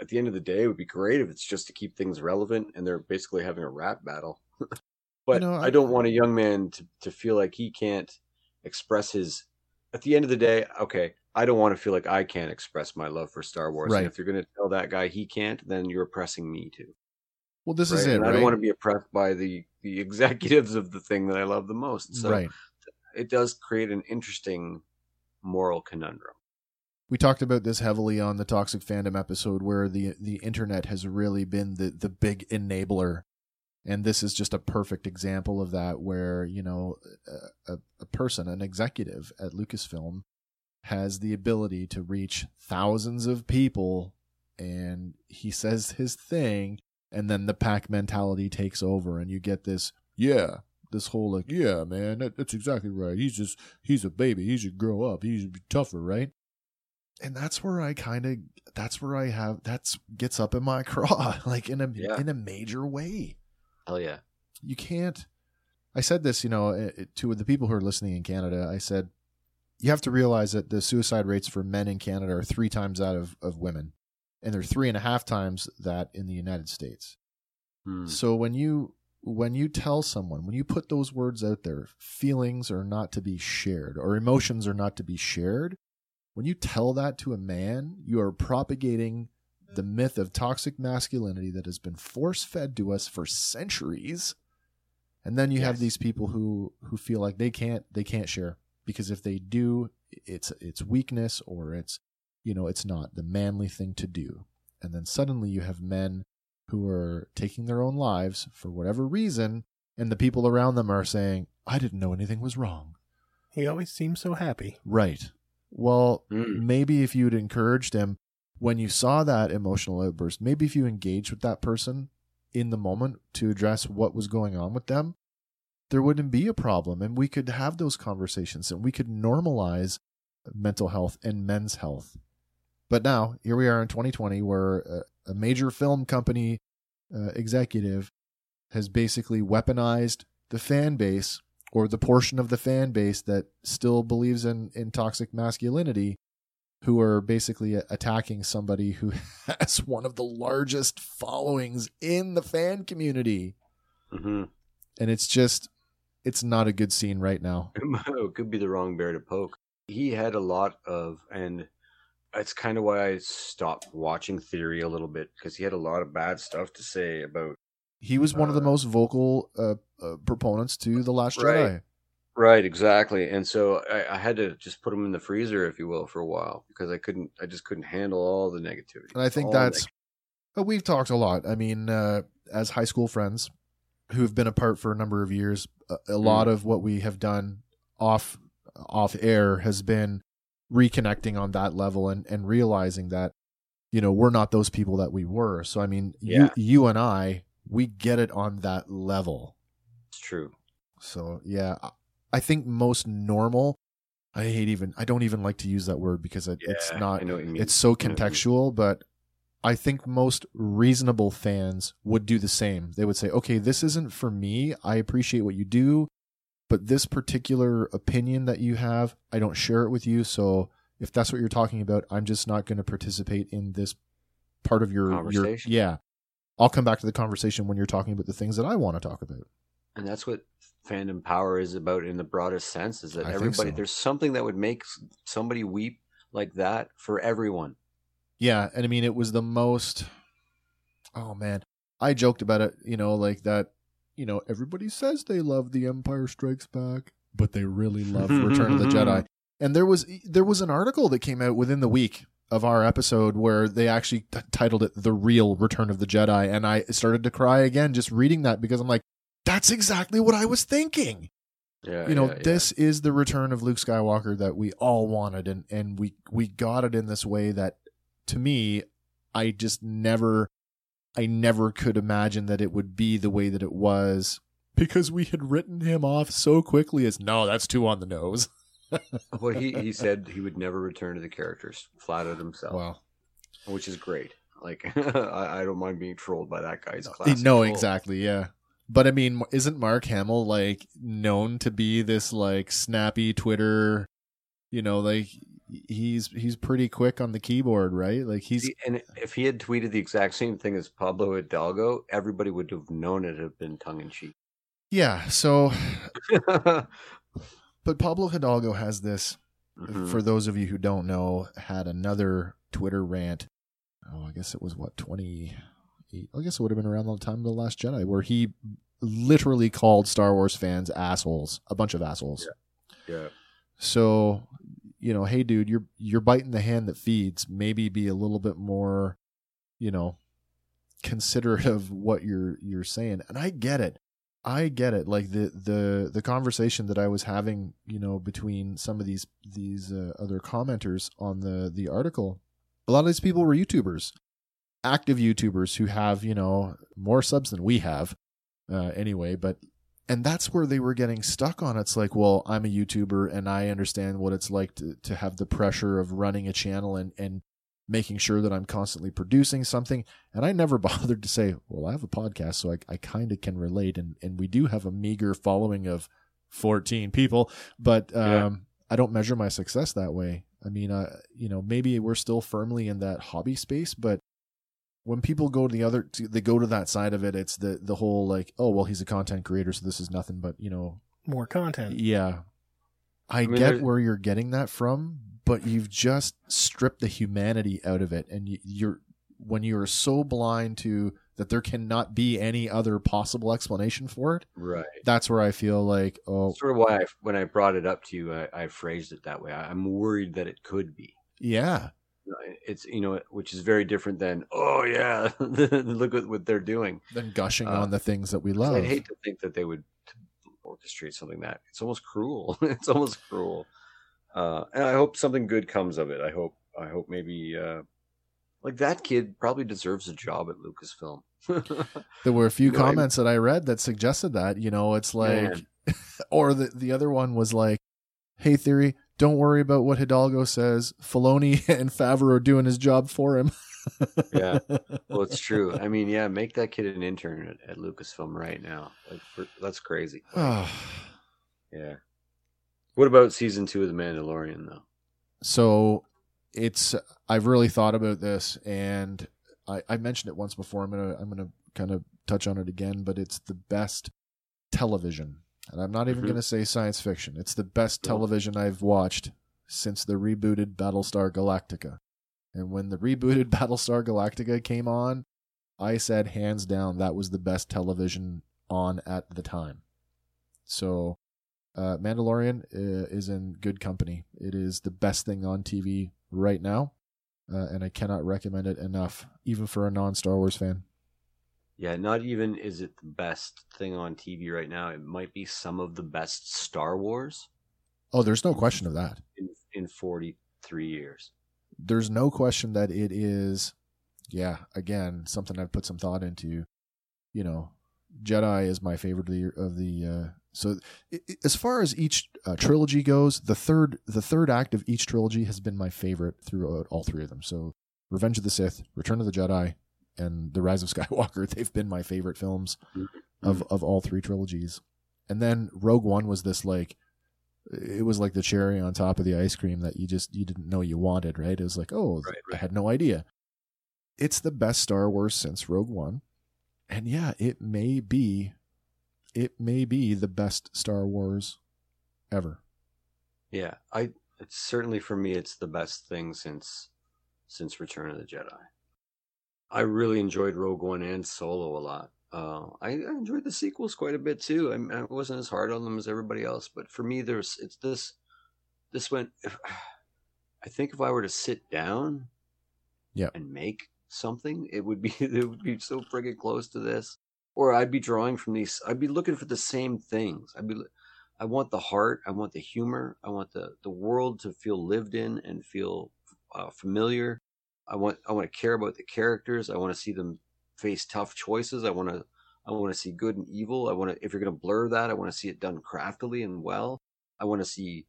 at the end of the day, it would be great if it's just to keep things relevant and they're basically having a rap battle. but know, I, I- don't want a young man to, to feel like he can't express his. At the end of the day, okay, I don't want to feel like I can't express my love for Star Wars. Right. And if you're going to tell that guy he can't, then you're oppressing me too. Well, this right? is it, And I right? don't want to be oppressed by the the executives of the thing that I love the most. So right. it does create an interesting moral conundrum. We talked about this heavily on the toxic fandom episode where the the internet has really been the the big enabler and this is just a perfect example of that where you know a, a, a person an executive at lucasfilm has the ability to reach thousands of people and he says his thing and then the pack mentality takes over and you get this yeah this whole like yeah man that, that's exactly right. He's just he's a baby. He should grow up. He should be tougher right? And that's where i kind of that's where i have that's gets up in my craw like in a Yeah. in a major way. Hell yeah. you can't i said this you know to the people who are listening in canada i said you have to realize that the suicide rates for men in canada are three times that of, of women and they're three and a half times that in the united states. Hmm. so when you when you tell someone when you put those words out there feelings are not to be shared or emotions are not to be shared when you tell that to a man you are propagating the myth of toxic masculinity that has been force fed to us for centuries and then you have these people who who feel like they can't they can't share because if they do it's it's weakness or it's you know it's not the manly thing to do and then suddenly you have men who are taking their own lives for whatever reason and the people around them are saying i didn't know anything was wrong He always seems so happy. right well Mm. maybe if you'd encouraged him when you saw that emotional outburst maybe if you engaged with that person in the moment to address what was going on with them there wouldn't be a problem and we could have those conversations and we could normalize mental health and men's health. But now here we are in 2020 where a, major film company uh, executive has basically weaponized the fan base or the portion of the fan base that still believes in, in toxic masculinity who are basically attacking somebody who has one of the largest followings in the fan community. Hmm and it's just it's not a good scene right now it could be the wrong bear to poke. He had a lot of, and that's kind of why I stopped watching Theory a little bit because he had a lot of bad stuff to say about. he was one of the Uh, most vocal uh, uh, proponents to the last Right. jedi Right, exactly, and so I, I had to just put him in the freezer, if you will, for a while because I couldn't, I just couldn't handle all the negativity. and i think All that's But we've talked a lot. I mean, uh, as high school friends who have been apart for a number of years, a, a mm. lot of what we have done off off air has been reconnecting on that level and and realizing that you know we're not those people that we were. So I mean, Yeah. you you and I, we get it on that level. It's true. So yeah, I- think most normal. I hate even. I don't even like to use that word because it, it's not. I know what you mean. It's so I know what you mean. contextual, but I think most reasonable fans would do the same. They would say, "Okay, this isn't for me. I appreciate what you do, but this particular opinion that you have, I don't share it with you. So if that's what you're talking about, I'm just not going to participate in this part of your your Conversation. yeah. I'll come back to the conversation when you're talking about the things that I want to talk about. and that's what fandom power is about in the broadest sense is that I everybody so. there's something that would make somebody weep like that for everyone Yeah, and I mean it was the most Oh man. I joked about it, you know, like that, you know, everybody says they love The Empire Strikes Back, but they really love Return of the Jedi. And there was there was an article that came out within the week of our episode where they actually t- titled it The Real Return of the Jedi and I started to cry again just reading that because I'm like that's exactly what I was thinking yeah you know yeah, yeah. this is the return of luke skywalker that we all wanted and and we we got it in this way that to me i just never i never could imagine that it would be the way that it was because we had written him off so quickly as no that's too on the nose. Well he, he said he would never return to the characters flat out himself. Well which is great. Like I, I don't mind being trolled by that guy's class. no exactly yeah. But i mean isn't mark hamill like known to be this like snappy twitter you know like he's he's pretty quick on the keyboard right like he's and if he had tweeted the exact same thing as Pablo Hidalgo, everybody would have known it had been tongue in cheek. Yeah. So, but Pablo Hidalgo has this. Mhm. For those of you who don't know, had another Twitter rant. Oh, I guess it was what twenty. I guess it would have been around the time of the Last Jedi, where he literally called Star Wars fans assholes, a bunch of assholes. yeah. So, you know, hey, dude, you're you're biting the hand that feeds. Maybe be a little bit more, you know, considerate of what you're you're saying. And I get it. I get it. Like the the the conversation that I was having, you know, between some of these these uh, other commenters on the the article. A lot of these people were YouTubers, active YouTubers who have you know more subs than we have, uh, anyway. But and that's where they were getting stuck on. It's like, well, I'm a YouTuber and I understand what it's like to to have the pressure of running a channel and and making sure that I'm constantly producing something. And I never bothered to say, well, I have a podcast, so I, I kind of can relate. And, and we do have a meager following of 14 people, but um, Yeah. I don't measure my success that way. I mean, uh, you know, maybe we're still firmly in that hobby space, but when people go to the other, they go to that side of it. It's the the whole like, oh well, he's a content creator, so this is nothing but you know, More content. yeah. I, mean, get there's- where you're getting that from, but you've just stripped the humanity out of it, and you, you're when you are so blind to that there cannot be any other possible explanation for it. Right. That's where I feel like, oh Sort of why I, when I brought it up to you, I, I phrased it that way. I'm worried that it could be. yeah, It's you know, which is very different than oh yeah, look at what they're doing. then gushing Uh, on the things that we love. I'd hate to think that they would orchestrate something that it's almost cruel. it's almost cruel. Uh, and I hope something good comes of it. I hope. I hope maybe uh, like that kid probably deserves a job at Lucasfilm. There were a few You know, I- comments that I read that suggested that. You know, it's like, or the the other one was like, "Hey, theory, don't worry about what Hidalgo says. Filoni and Favreau are doing his job for him." Yeah. well, it's true. I mean, yeah, make that kid an intern at, at Lucasfilm right now. Like, for, that's crazy. Ah. Yeah. What about season two of The Mandalorian, though? so it's I've really thought about this, and I, I mentioned it once before. I'm gonna I'm gonna kind of touch on it again, but it's the best television, and I'm not even Mhm. gonna say science fiction. It's the best television I've watched since the rebooted Battlestar Galactica. And when the rebooted Battlestar Galactica came on, I said hands down that was the best television on at the time. So, uh, Mandalorian uh, is in good company. It is the best thing on TV right now. uh, and I cannot recommend it enough, even for a non Star Wars fan. Yeah, not even is it the best thing on TV right now. It might be some of the best Star Wars Oh, there's no question of that. in in 43 years. There's no question that it is, yeah, again, something I've put some thought into. You know, Jedi is my favorite of the, of the uh, so as far as each uh, trilogy goes, the third the third act of each trilogy has been my favorite throughout all three of them. So, Revenge of the Sith, Return of the Jedi, and The Rise of Skywalker. They've been my favorite films mm-hmm. of of all three trilogies. And then Rogue One was this like it was like the cherry on top of the ice cream that you just you didn't know you wanted, right? It was like, oh, Right, I had no idea. It's the best Star Wars since Rogue One. And yeah, it may be it may be the best Star Wars ever. Yeah, I it's certainly for me it's the best thing since since Return of the Jedi. I really enjoyed Rogue One and Solo a lot. Uh, I, I enjoyed the sequels quite a bit too. I, I wasn't as hard on them as everybody else, but for me, there's it's this this went. If, I think if I were to sit down, Yeah. and make something, it would be it would be so friggin' close to this. Or I'd be drawing from these. I'd be looking for the same things. I'd be. I want the heart. I want the humor. I want the the world to feel lived in and feel uh, familiar. I want I want to care about the characters. I want to see them face tough choices. I want to I want to see good and evil. I want to if you're going to blur that, I want to see it done craftily and well. I want to see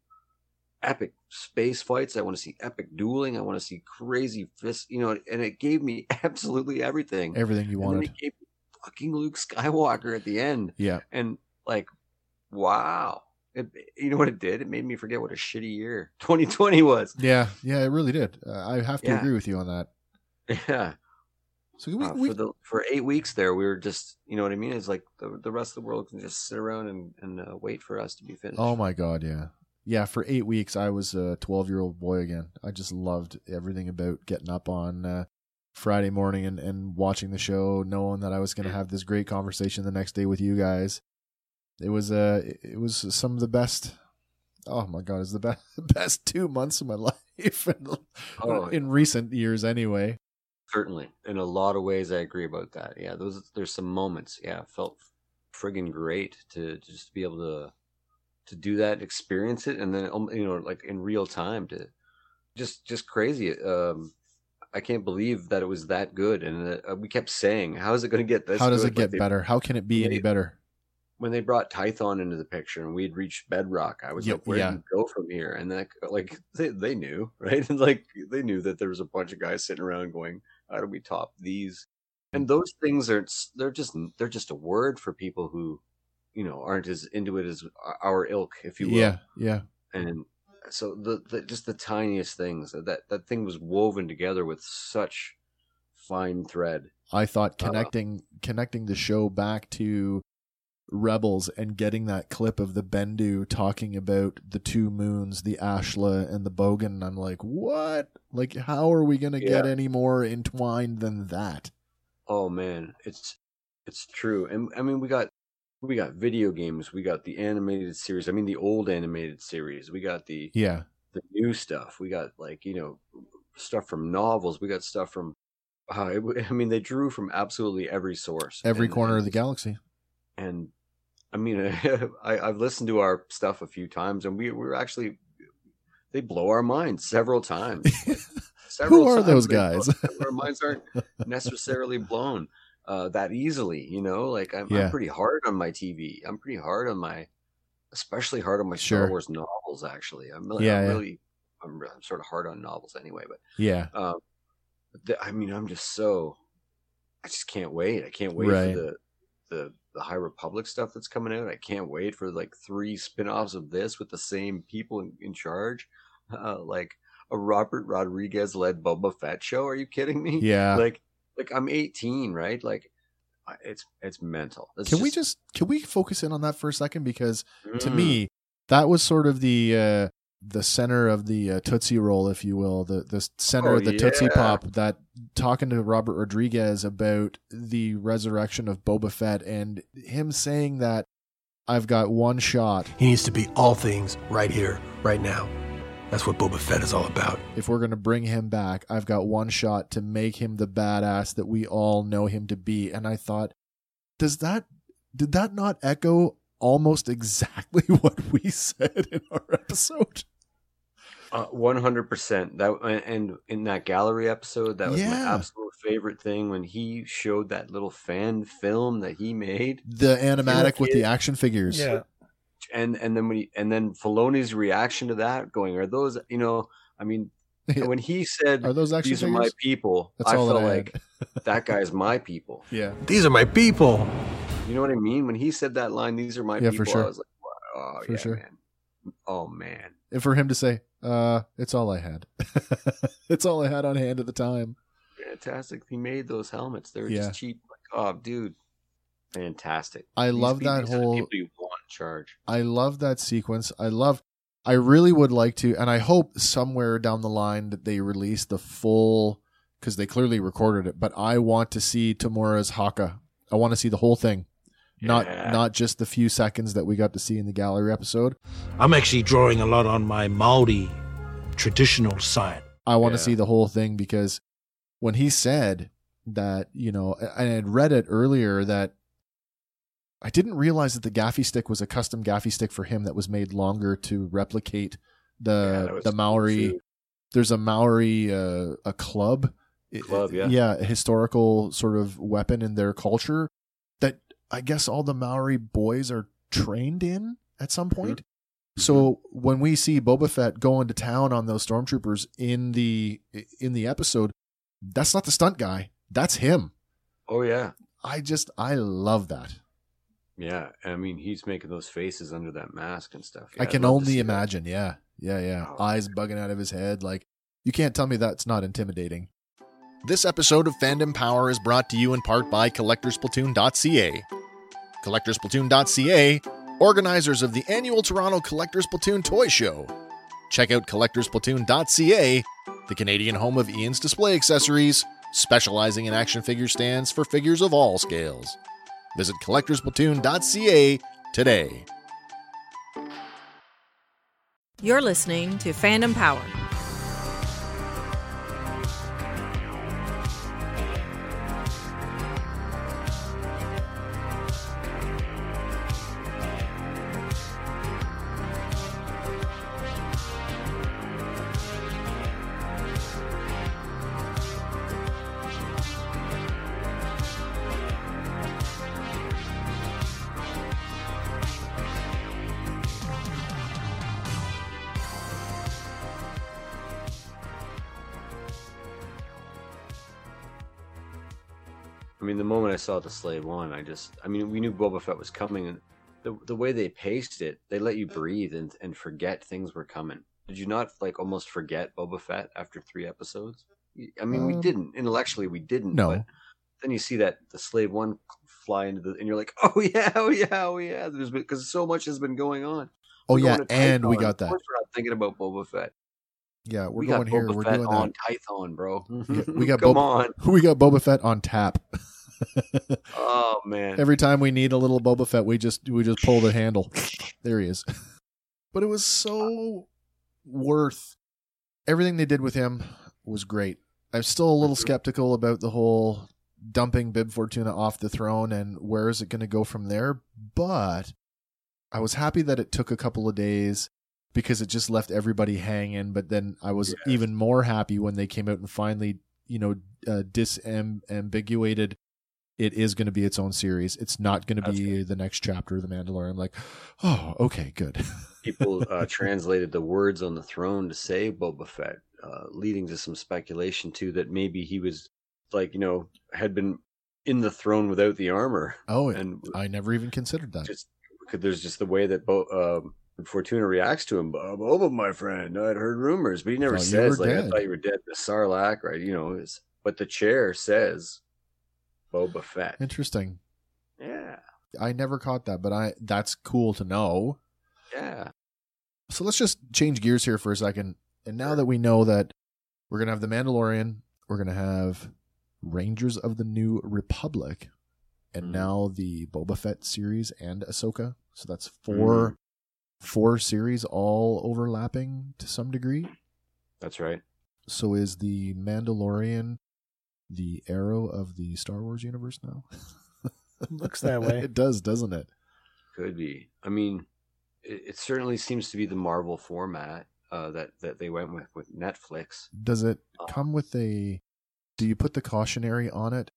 epic space fights. I want to see epic dueling. I want to see crazy fists. You know, and it gave me absolutely everything. Everything you wanted. it gave me fucking Luke Skywalker at the end Yeah. and like wow it, you know what it did it made me forget what a shitty year 2020 was Yeah, yeah, it really did. Uh, I have to Yeah. agree with you on that. yeah So we, Uh, we for the for eight weeks there we were just you know what i mean it's like the, the rest of the world can just sit around and, and uh, wait for us to be finished Oh my god, yeah. Yeah, for 8 weeks I was a 12-year-old boy again. I just loved everything about getting up on uh, Friday morning and, and watching the show, knowing that I was going to have this great conversation the next day with you guys. It was uh it was some of the best Oh my god, it's the best best 2 months of my life in, Oh, in recent years anyway. certainly in a lot of ways i agree about that yeah those there's some moments yeah felt friggin' great to just be able to to do that experience it and then um, you know like in real time to just just crazy um i can't believe that it was that good and uh, we kept saying how is it going to get this How does good? it get Like, better? How can it be any better? When they brought Tython into the picture and we'd reached bedrock, I was Yep, like, where yeah. do you go from here? And then, like, they, they knew, right? And like, they knew that there was a bunch of guys sitting around going, how do we top these? And those things are, they're just, they're just a word for people who, you know, aren't as into it as our ilk, if you will. Yeah, yeah. And so the, the just the tiniest things that, that thing was woven together with such fine thread. I thought Uh, connecting connecting the show back to Rebels and getting that clip of the Bendu talking about the two moons, the Ashla and the Bogan. I'm like, what? Like, how are we gonna get any more entwined than that? Oh man, it's it's true. And I mean we got we got video games, we got the animated series. I mean the old animated series. We got the Yeah, the new stuff. We got like, you know, stuff from novels. We got stuff from uh, it I mean they drew from absolutely every source. every And- corner of the galaxy. and I mean, I, I've listened to our stuff a few times, and we we're actually they blow our minds several times. Several are times those guys? blow- our minds aren't necessarily blown uh, that easily. You know, like I'm, Yeah. I'm pretty hard on my TV. I'm pretty hard on my, especially hard on my Sure. Star Wars novels. Actually, I'm really, Yeah, I'm yeah. really, I'm, I'm sort of hard on novels anyway. But Yeah, um, the, I mean, I'm just so. I just can't wait. I can't wait Right. for the the the High Republic stuff that's coming out. I can't wait for like three spin-offs of this with the same people in, in charge, uh, like a Robert Rodriguez led Boba Fett show. Are you kidding me? yeah. Like, like I'm 18, right? Like, it's it's mental. It's can we just can we focus in on that for a second? Because to Mm. me, that was sort of the uh, the center of the uh, Tootsie Roll, if you will, the the center Oh, of the Tootsie. Pop. That talking to Robert Rodriguez about the resurrection of Boba Fett and him saying that I've got one shot. He needs to be all things right here, right now. That's what Boba Fett is all about. If we're going to bring him back, I've got one shot to make him the badass that we all know him to be. And I thought, does that, did that not echo almost exactly what we said in our episode? Uh, One hundred percent. That and in that gallery episode, that was my absolute favorite thing when he showed that little fan film that he made, The animatic with the action figures. Yeah. and and then when he, and then Filoni's reaction to that, going, "Are those you know?" I mean, when he said, Are those actually "These are my people," That's I all that felt I like that guy's my people. yeah. These are my people. You know what I mean? When he said that line, "These are my Yeah, people," for sure. I was like, wow, "Oh For yeah, sure. man. Oh man." And for him to say, uh, it's all I had. it's all I had on hand at the time. fantastic. He made those helmets. They were Yeah. just cheap. Like, oh, dude, fantastic. I These love people- that these are the whole- people you want charge. I love that sequence. I love. I really would like to, and I hope somewhere down the line that they release the full because they clearly recorded it. But I want to see Temuera's Haka. I want to see the whole thing, not Yeah. not just the few seconds that we got to see in the gallery episode. I'm actually drawing a lot on my Maori traditional side. I want to see the whole thing because when he said that, you know, I had read it earlier that I didn't realize that the gaffi stick was a custom gaffi stick for him that was made longer to replicate the was the Maori. too. There's a Maori uh, a club, Club, yeah. yeah, a historical sort of weapon in their culture I guess all the Maori boys are trained in at some Mm-hmm. point. So when we see Boba Fett going to town on those stormtroopers in the in the episode, that's not the stunt guy. That's him. Oh yeah, I just I love that. yeah. I mean, he's making those faces under that mask and stuff. Yeah, I can only imagine. Yeah. Yeah, yeah. Oh. Eyes bugging out of his head like you can't tell me that's not intimidating. This episode of Fandom Power is brought to you in part by collectorsplatoon.ca. Collectorsplatoon.ca, organizers of the annual Toronto Collectors Platoon Toy Show. Check out collectorsplatoon.ca, the Canadian home of Ian's display accessories, specializing in action figure stands for figures of all scales. Visit collectorsplatoon.ca today. You're listening to Fandom Power. Saw the Slave One, I just, I mean, we knew Boba Fett was coming, and the the way they paced it, they let you breathe and and forget things were coming. Did you not like almost forget Boba Fett after three episodes? I mean, we Um, didn't intellectually, we didn't. no. But then you see that the Slave One fly into the, and you're like, oh yeah, oh yeah, oh yeah. There's because so much has been going on. Oh We're yeah, and we got Of that. course we're not thinking about Boba Fett. Yeah, we're we going got here. Boba We're Fett doing on that. Tython, bro. Yeah, we got come Boba- on. We got Boba Fett on tap. Oh man. Every time we need a little Boba Fett, we just we just pull the handle. There he is. But it was so worth everything they did with him was great. I'm still a little skeptical about the whole dumping Bib Fortuna off the throne and where is it going to go from there, but I was happy that it took a couple of days because it just left everybody hanging, but then I was even more happy when they came out and finally, you know, uh, disambiguated it is going to be its own series. It's not going to That's be the next chapter of The Mandalorian. I'm like, oh, okay, good. people uh, translated the words on the throne to say Boba Fett, uh, leading to some speculation too that maybe he was like you know had been in the throne without the armor, oh, and I never even considered that. just because there's just the way that Bo- um, Fortuna reacts to him. "Bob- Boba, my friend, I'd heard rumors, but he never Thought says were like I thought you were dead. The Sarlacc, right? You know, is but the chair says Boba Fett. Interesting. Yeah, I never caught that, but I that's cool to know. yeah. So let's just change gears here for a second. And now that we know that we're gonna have the Mandalorian, we're gonna have Rangers of the New Republic, and Mhm. now the Boba Fett series and Ahsoka. So that's 4 Mm-hmm. four series all overlapping to some degree. That's right. So is the Mandalorian the arrow of the Star Wars universe now? Looks that way. it does, doesn't it? Could be. I mean, it, it certainly seems to be the Marvel format uh, that that they went with with Netflix. Does it Uh, come with a do you put the cautionary on it?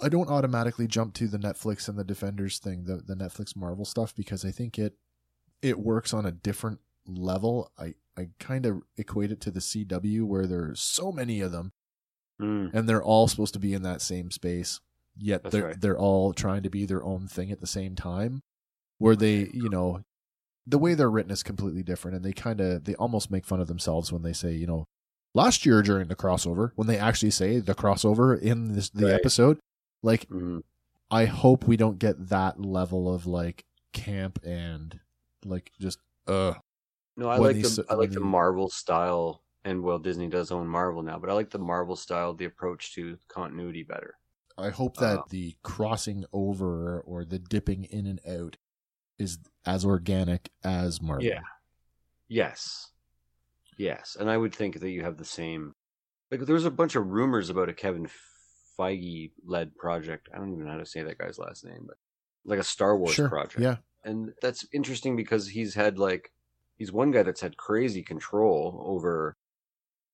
I don't automatically jump to the Netflix and the Defenders thing, the the Netflix Marvel stuff because I think it it works on a different level. I I kind of equate it to the CW where there's so many of them Mm, and they're all supposed to be in that same space yet That's they're right. they're all trying to be their own thing at the same time where they you know the way they're written is completely different and they kind of they almost make fun of themselves when they say you know last year during the crossover when they actually say the crossover in this the Right. episode like mhm. i hope we don't get that level of like camp and like just uh No, I like these- the I like the Marvel style, and well, Disney does own Marvel now, but I like the Marvel style, the approach to continuity better. I hope that Uh, the crossing over or the dipping in and out is as organic as Marvel. Yeah. Yes. Yes, and I would think that you have the same. Like there was a bunch of rumors about a Kevin Feige led project. I don't even know how to say that guy's last name, but like a Star Wars sure. project. Yeah. and that's interesting because he's had like he's one guy that's had crazy control over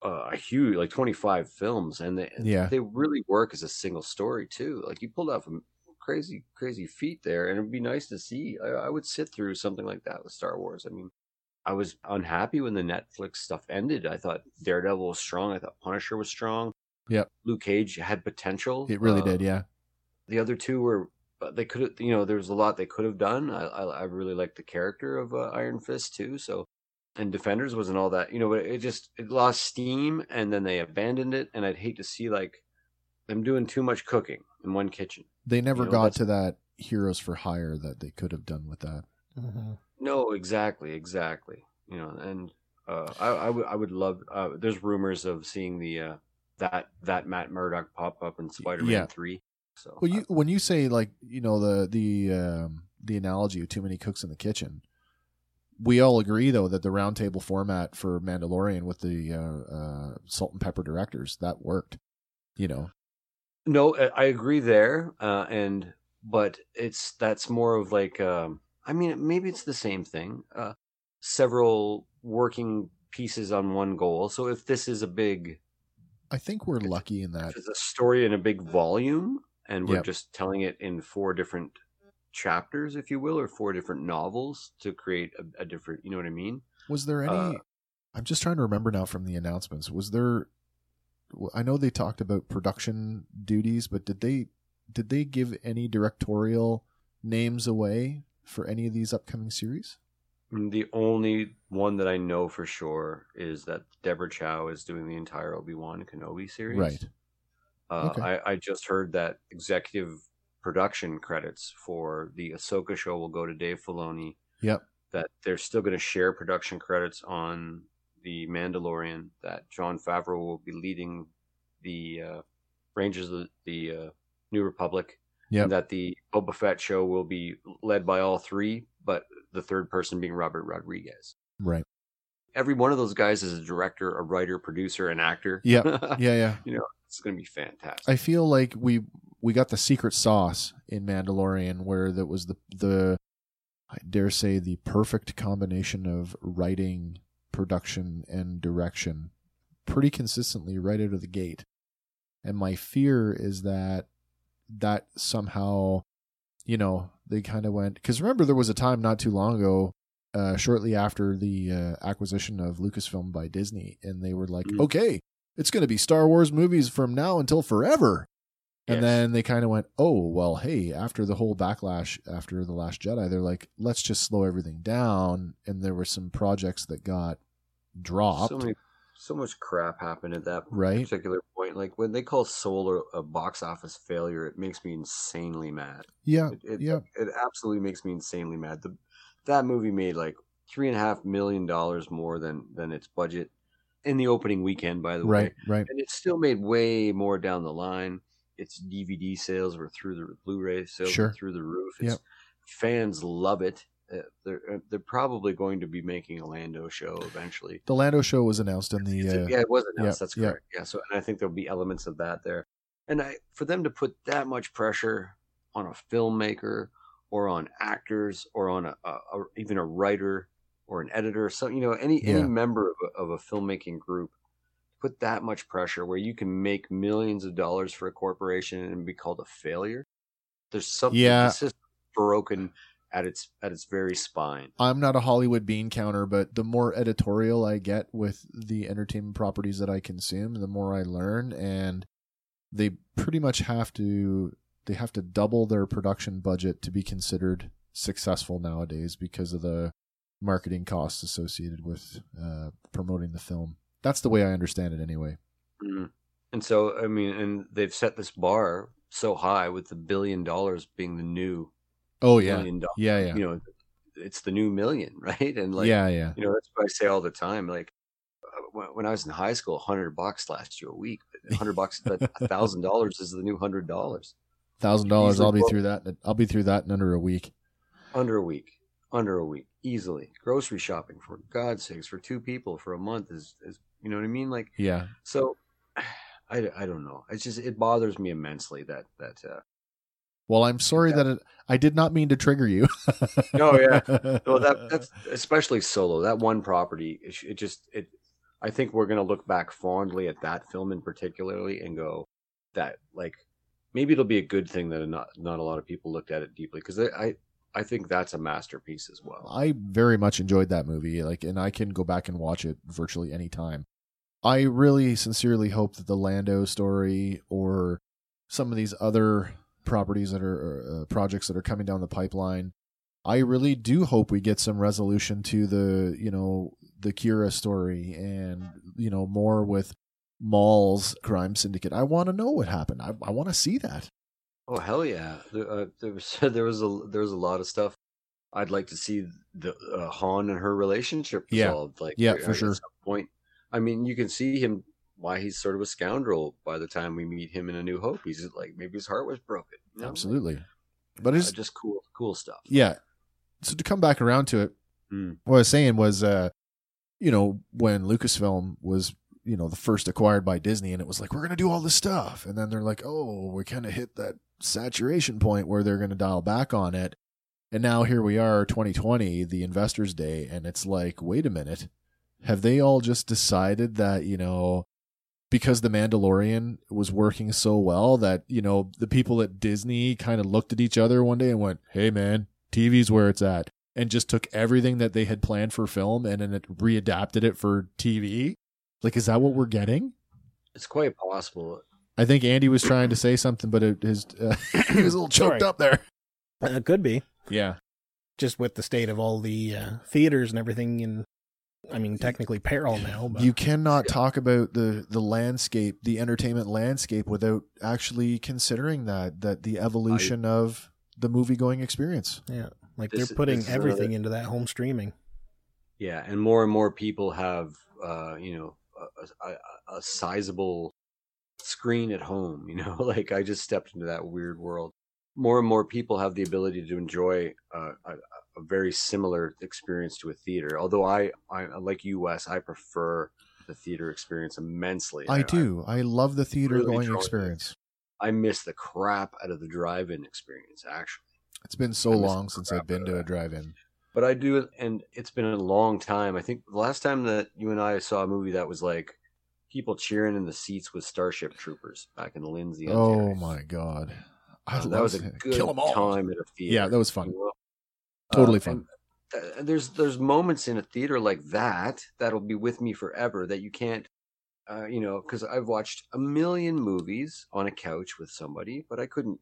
uh, a huge like 25 films and they Yeah. they really work as a single story too. Like you pulled off a crazy crazy feat there and it'd be nice to see. I, I would sit through something like that with star wars. I mean i was unhappy when the netflix stuff ended. I thought daredevil was strong. I thought punisher was strong. Yep. luke cage had potential. It really Uh, did, yeah. the other two were but they could have you know there was a lot they could have done. I i, I really liked the character of uh, iron fist too so and defenders wasn't all that you know but it just it lost steam and then they abandoned it and i'd hate to see like them doing too much cooking in one kitchen They never know, got to that heroes for hire that they could have done with that. Mhm. no exactly exactly you know and uh i i would love uh there's rumors of seeing the uh that that matt murdock pop up in spider-man Yeah. 3 so Well, you when you say like you know the the um, the analogy of too many cooks in the kitchen, we all agree though that the roundtable format for Mandalorian with the uh, uh, salt and pepper directors that worked. You know, No, I agree there, uh, and but it's that's more of like um, I mean maybe it's the same thing. Uh, several working pieces on one goal. So if this is a big, I think we're lucky in that. it's a story in a big volume, and we're Yep. just telling it in four different chapters, if you will, or four different novels to create a, a different. You know what I mean? Was there any? Uh, I'm just trying to remember now from the announcements. Was there? I know they talked about production duties, but did they did they give any directorial names away for any of these upcoming series? Mm, The only one that I know for sure is that Deborah Chow is doing the entire Obi Wan Kenobi series. Right. Uh, Okay. I, I just heard that executive production credits for the Ahsoka show will go to Dave Filoni. Yep. That they're still going to share production credits on the Mandalorian. That Jon Favreau will be leading the uh, Rangers of the, the uh, New Republic. Yep. And that the Boba Fett show will be led by all three, but the third person being Robert Rodriguez. Right. Every one of those guys is a director, a writer, producer, an actor. Yeah. Yeah. Yeah. You know, it's going to be fantastic. I feel like we we got the secret sauce in Mandalorian, where that was the the I dare say the perfect combination of writing, production, and direction, pretty consistently right out of the gate. And my fear is that that somehow, you know, they kind of went because remember there was a time not too long ago. Uh, shortly after the uh, acquisition of Lucasfilm by Disney, and they were like, Mhm. "Okay, it's going to be Star Wars movies from now until forever." And Yes. then they kind of went, "Oh, well, hey, after the whole backlash after the last Jedi, they're like, let's just slow everything down." And there were some projects that got dropped, So many, so much crap happened at that right? particular point. Like when they call Solo a, box office failure, it makes me insanely mad. Yeah, It, it, yeah, it absolutely makes me insanely mad. The, that movie made like three and a half million dollars more than than its budget in the opening weekend. By the way, right, right. and it still made way more down the line. Its DVD sales were through the Blu-ray sales Sure. through the roof. It's, Yep. Fans love it. Uh, They're uh, they're probably going to be making a Lando show eventually. The Lando show was announced in the. Uh, yeah, it was announced. yeah, That's correct. Yeah. So, and I think there'll be elements of that there. And I, for them to put that much pressure on a filmmaker or on actors or on a, a, a even a writer or an editor, so you know, any any member of a, of a filmmaking group, put that much pressure where you can make millions of dollars for a corporation and be called a failure. There's something. Yeah. Broken at its at its very spine. I'm not a Hollywood bean counter, but the more editorial I get with the entertainment properties that I consume, the more I learn, and they pretty much have to they have to double their production budget to be considered successful nowadays because of the marketing costs associated with uh, promoting the film. That's the way I understand it, anyway. Mm. And so, I mean, and they've set this bar so high with the billion dollars being the new Oh yeah, yeah, yeah, You know, it's the new million, right? And like, yeah, yeah. you know, that's what I say all the time. Like, uh, when, I was in high school, hundred bucks last you a week. Hundred bucks, a thousand dollars is the new hundred dollars Thousand dollars. I'll be through that. I'll be through that in under a week. under a week. Under a week, easily. Grocery shopping, for God's sakes, for two people for a month is, is you know what I mean? Like, Yeah, so, I, I don't know. It's just it bothers me immensely that that uh, Well, I'm sorry Yeah. that it, I did not mean to trigger you. No, yeah. well that that's especially solo that one property it, it just it i think we're going to look back fondly at that film in particularly and go that like maybe it'll be a good thing that not not a lot of people looked at it deeply because i i think that's a masterpiece as well I very much enjoyed that movie, like, and I can go back and watch it virtually any time. I really sincerely hope that the Lando story or some of these other properties that are uh, projects that are coming down the pipeline, I really do hope we get some resolution to the you know the Qi'ra story and you know more with Maul's crime syndicate. I want to know what happened. I, I want to see that. oh hell yeah there, uh, there was there was a there was a lot of stuff i'd like to see the uh, han and her relationship Yeah. resolved like Yeah, for at sure. some point i mean you can see him why he's sort of a scoundrel by the time we meet him in a new hope he's like maybe his heart was broken you know? Absolutely, but Uh, it's just cool cool stuff yeah. So to come back around to it, Mm. what I was saying was, uh, you know, when Lucasfilm was, you know, the first acquired by Disney, and it was like, we're going to do all this stuff. And then they're like, oh, we kind of hit that saturation point where they're going to dial back on it. And now here we are, 2020, the investors' day. And it's like, wait a minute. Have they all just decided that, you know, because the Mandalorian was working so well that, you know, the people at Disney kind of looked at each other one day and went, hey, man, TV's where it's at and just took everything that they had planned for film and then it readapted it for TV. Like, is that what we're getting? It's quite possible. I think Andy was trying to say something, but it, his uh, he was a little choked Sorry. up there. Uh, it could be Yeah, just with the state of all the uh, theaters and everything. And I mean, technically peril now, but you cannot talk about the the landscape, the entertainment landscape, without actually considering that that the evolution of the movie going experience. yeah, like This- they're putting everything another- into that home streaming. Yeah, and more and more people have, uh, you know, a, a, a sizable screen at home. You know, like I just stepped into that weird world. More and more people have the ability to enjoy uh, a, a very similar experience to a theater. Although I, I like you, Wes, I prefer the theater experience immensely. I do. I, love the theater really going experience. I miss the crap out of the drive-in experience. Actually. It's been so long since I've been to a drive-in. But I do, and it's been a long time. I think the last time that you and I saw a movie that was like people cheering in the seats with Starship Troopers back in Lindsay. Oh my god, I Uh, that was a good Kill 'em all. time at a theater. Yeah, that was fun. Totally Uh, fun. uh, there's there's moments in a theater like that that'll be with me forever that you can't, uh, you know, because I've watched a million movies on a couch with somebody, but I couldn't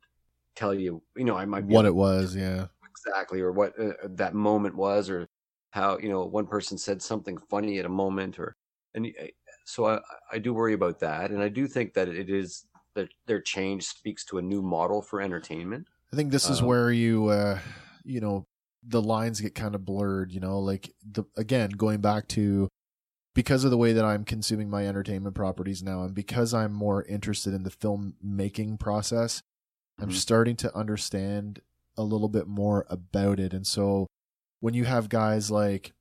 tell you, you know, I might be What it was, yeah. exactly or what uh, that moment was or how you know one person said something funny at a moment or and uh, so I, I do worry about that and I do think that it is that their change speaks to a new model for entertainment I think this is Um, where you, uh, you know, the lines get kind of blurred. You know, like the again going back to because of the way that I'm consuming my entertainment properties now, and because I'm more interested in the film making process, I'm Mhm. starting to understand a little bit more about it. And so when you have guys like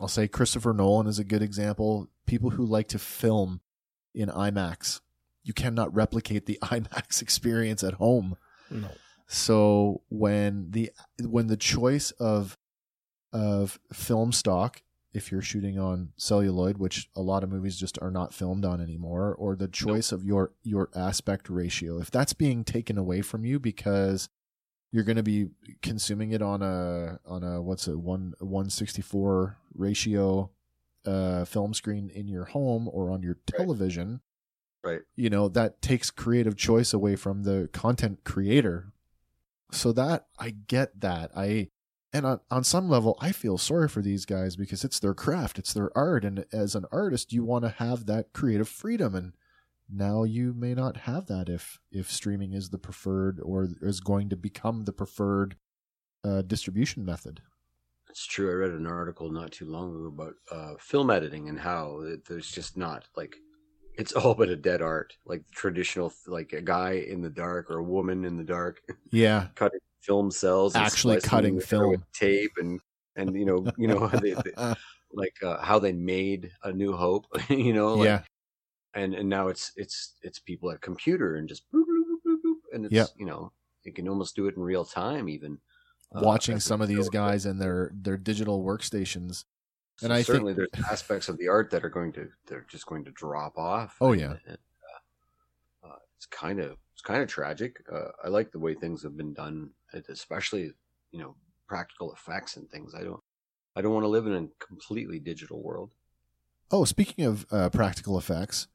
I'll say Christopher Nolan is a good example, people who like to film in IMAX. You cannot replicate the IMAX experience at home. No. So when the when the choice of of film stock, if you're shooting on celluloid, which a lot of movies just are not filmed on anymore, or the choice of your your aspect ratio, if that's being taken away from you because you're going to be consuming it on a on a what's a one one sixty four ratio uh, film screen in your home or on your television, Right. you know that takes creative choice away from the content creator so that i get that i and on, on some level i feel sorry for these guys because it's their craft it's their art and as an artist you want to have that creative freedom and now you may not have that if if streaming is the preferred or is going to become the preferred uh, distribution method It's true. I read an article not too long ago about uh, film editing and how there's just not like it's all but a dead art, like traditional, like a guy in the dark or a woman in the dark yeah cutting film cells, Actually cutting together with tape and and you know you know they, they, like uh, how they made a New Hope, you know, like, yeah and and now it's it's it's people at a computer and just boop, boop, boop, boop, boop, and it's Yep. you know you can almost do it in real time even. uh, watching as some of these guys and their their digital workstations So And I think- certainly there's aspects of the art that are going to they're just going to drop off. Oh, and- yeah. and, uh, uh, it's kind of it's kind of tragic. Uh, I like the way things have been done, especially you know practical effects and things. I don't I don't want to live in a completely digital world. Oh, speaking of uh, practical effects,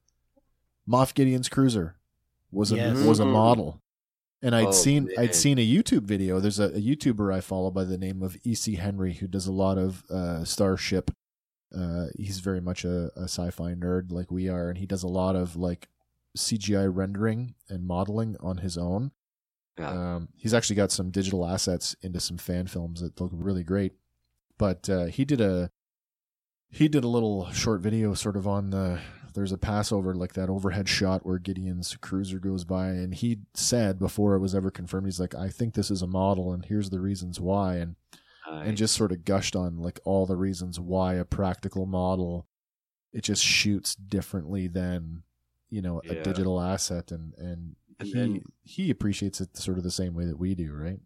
Moff Gideon's cruiser was a Yes. was a Mhm. model, and I'd Oh, seen man. I'd seen a YouTube video. There's a, a YouTuber I follow by the name of EC Henry who does a lot of uh, Starship. Uh, he's very much a, a sci-fi nerd like we are, and he does a lot of like CGI rendering and modeling on his own. Yeah. Um, he's actually got some digital assets into some fan films that look really great. But uh, he did a he did a little short video sort of on the there's a passover like that overhead shot where Gideon's cruiser goes by and he said before it was ever confirmed he's like I think this is a model and here's the reasons why and and just sort of gushed on like all the reasons why a practical model it just shoots differently than you know a digital asset and and, And he then- he appreciates it sort of the same way that we do right?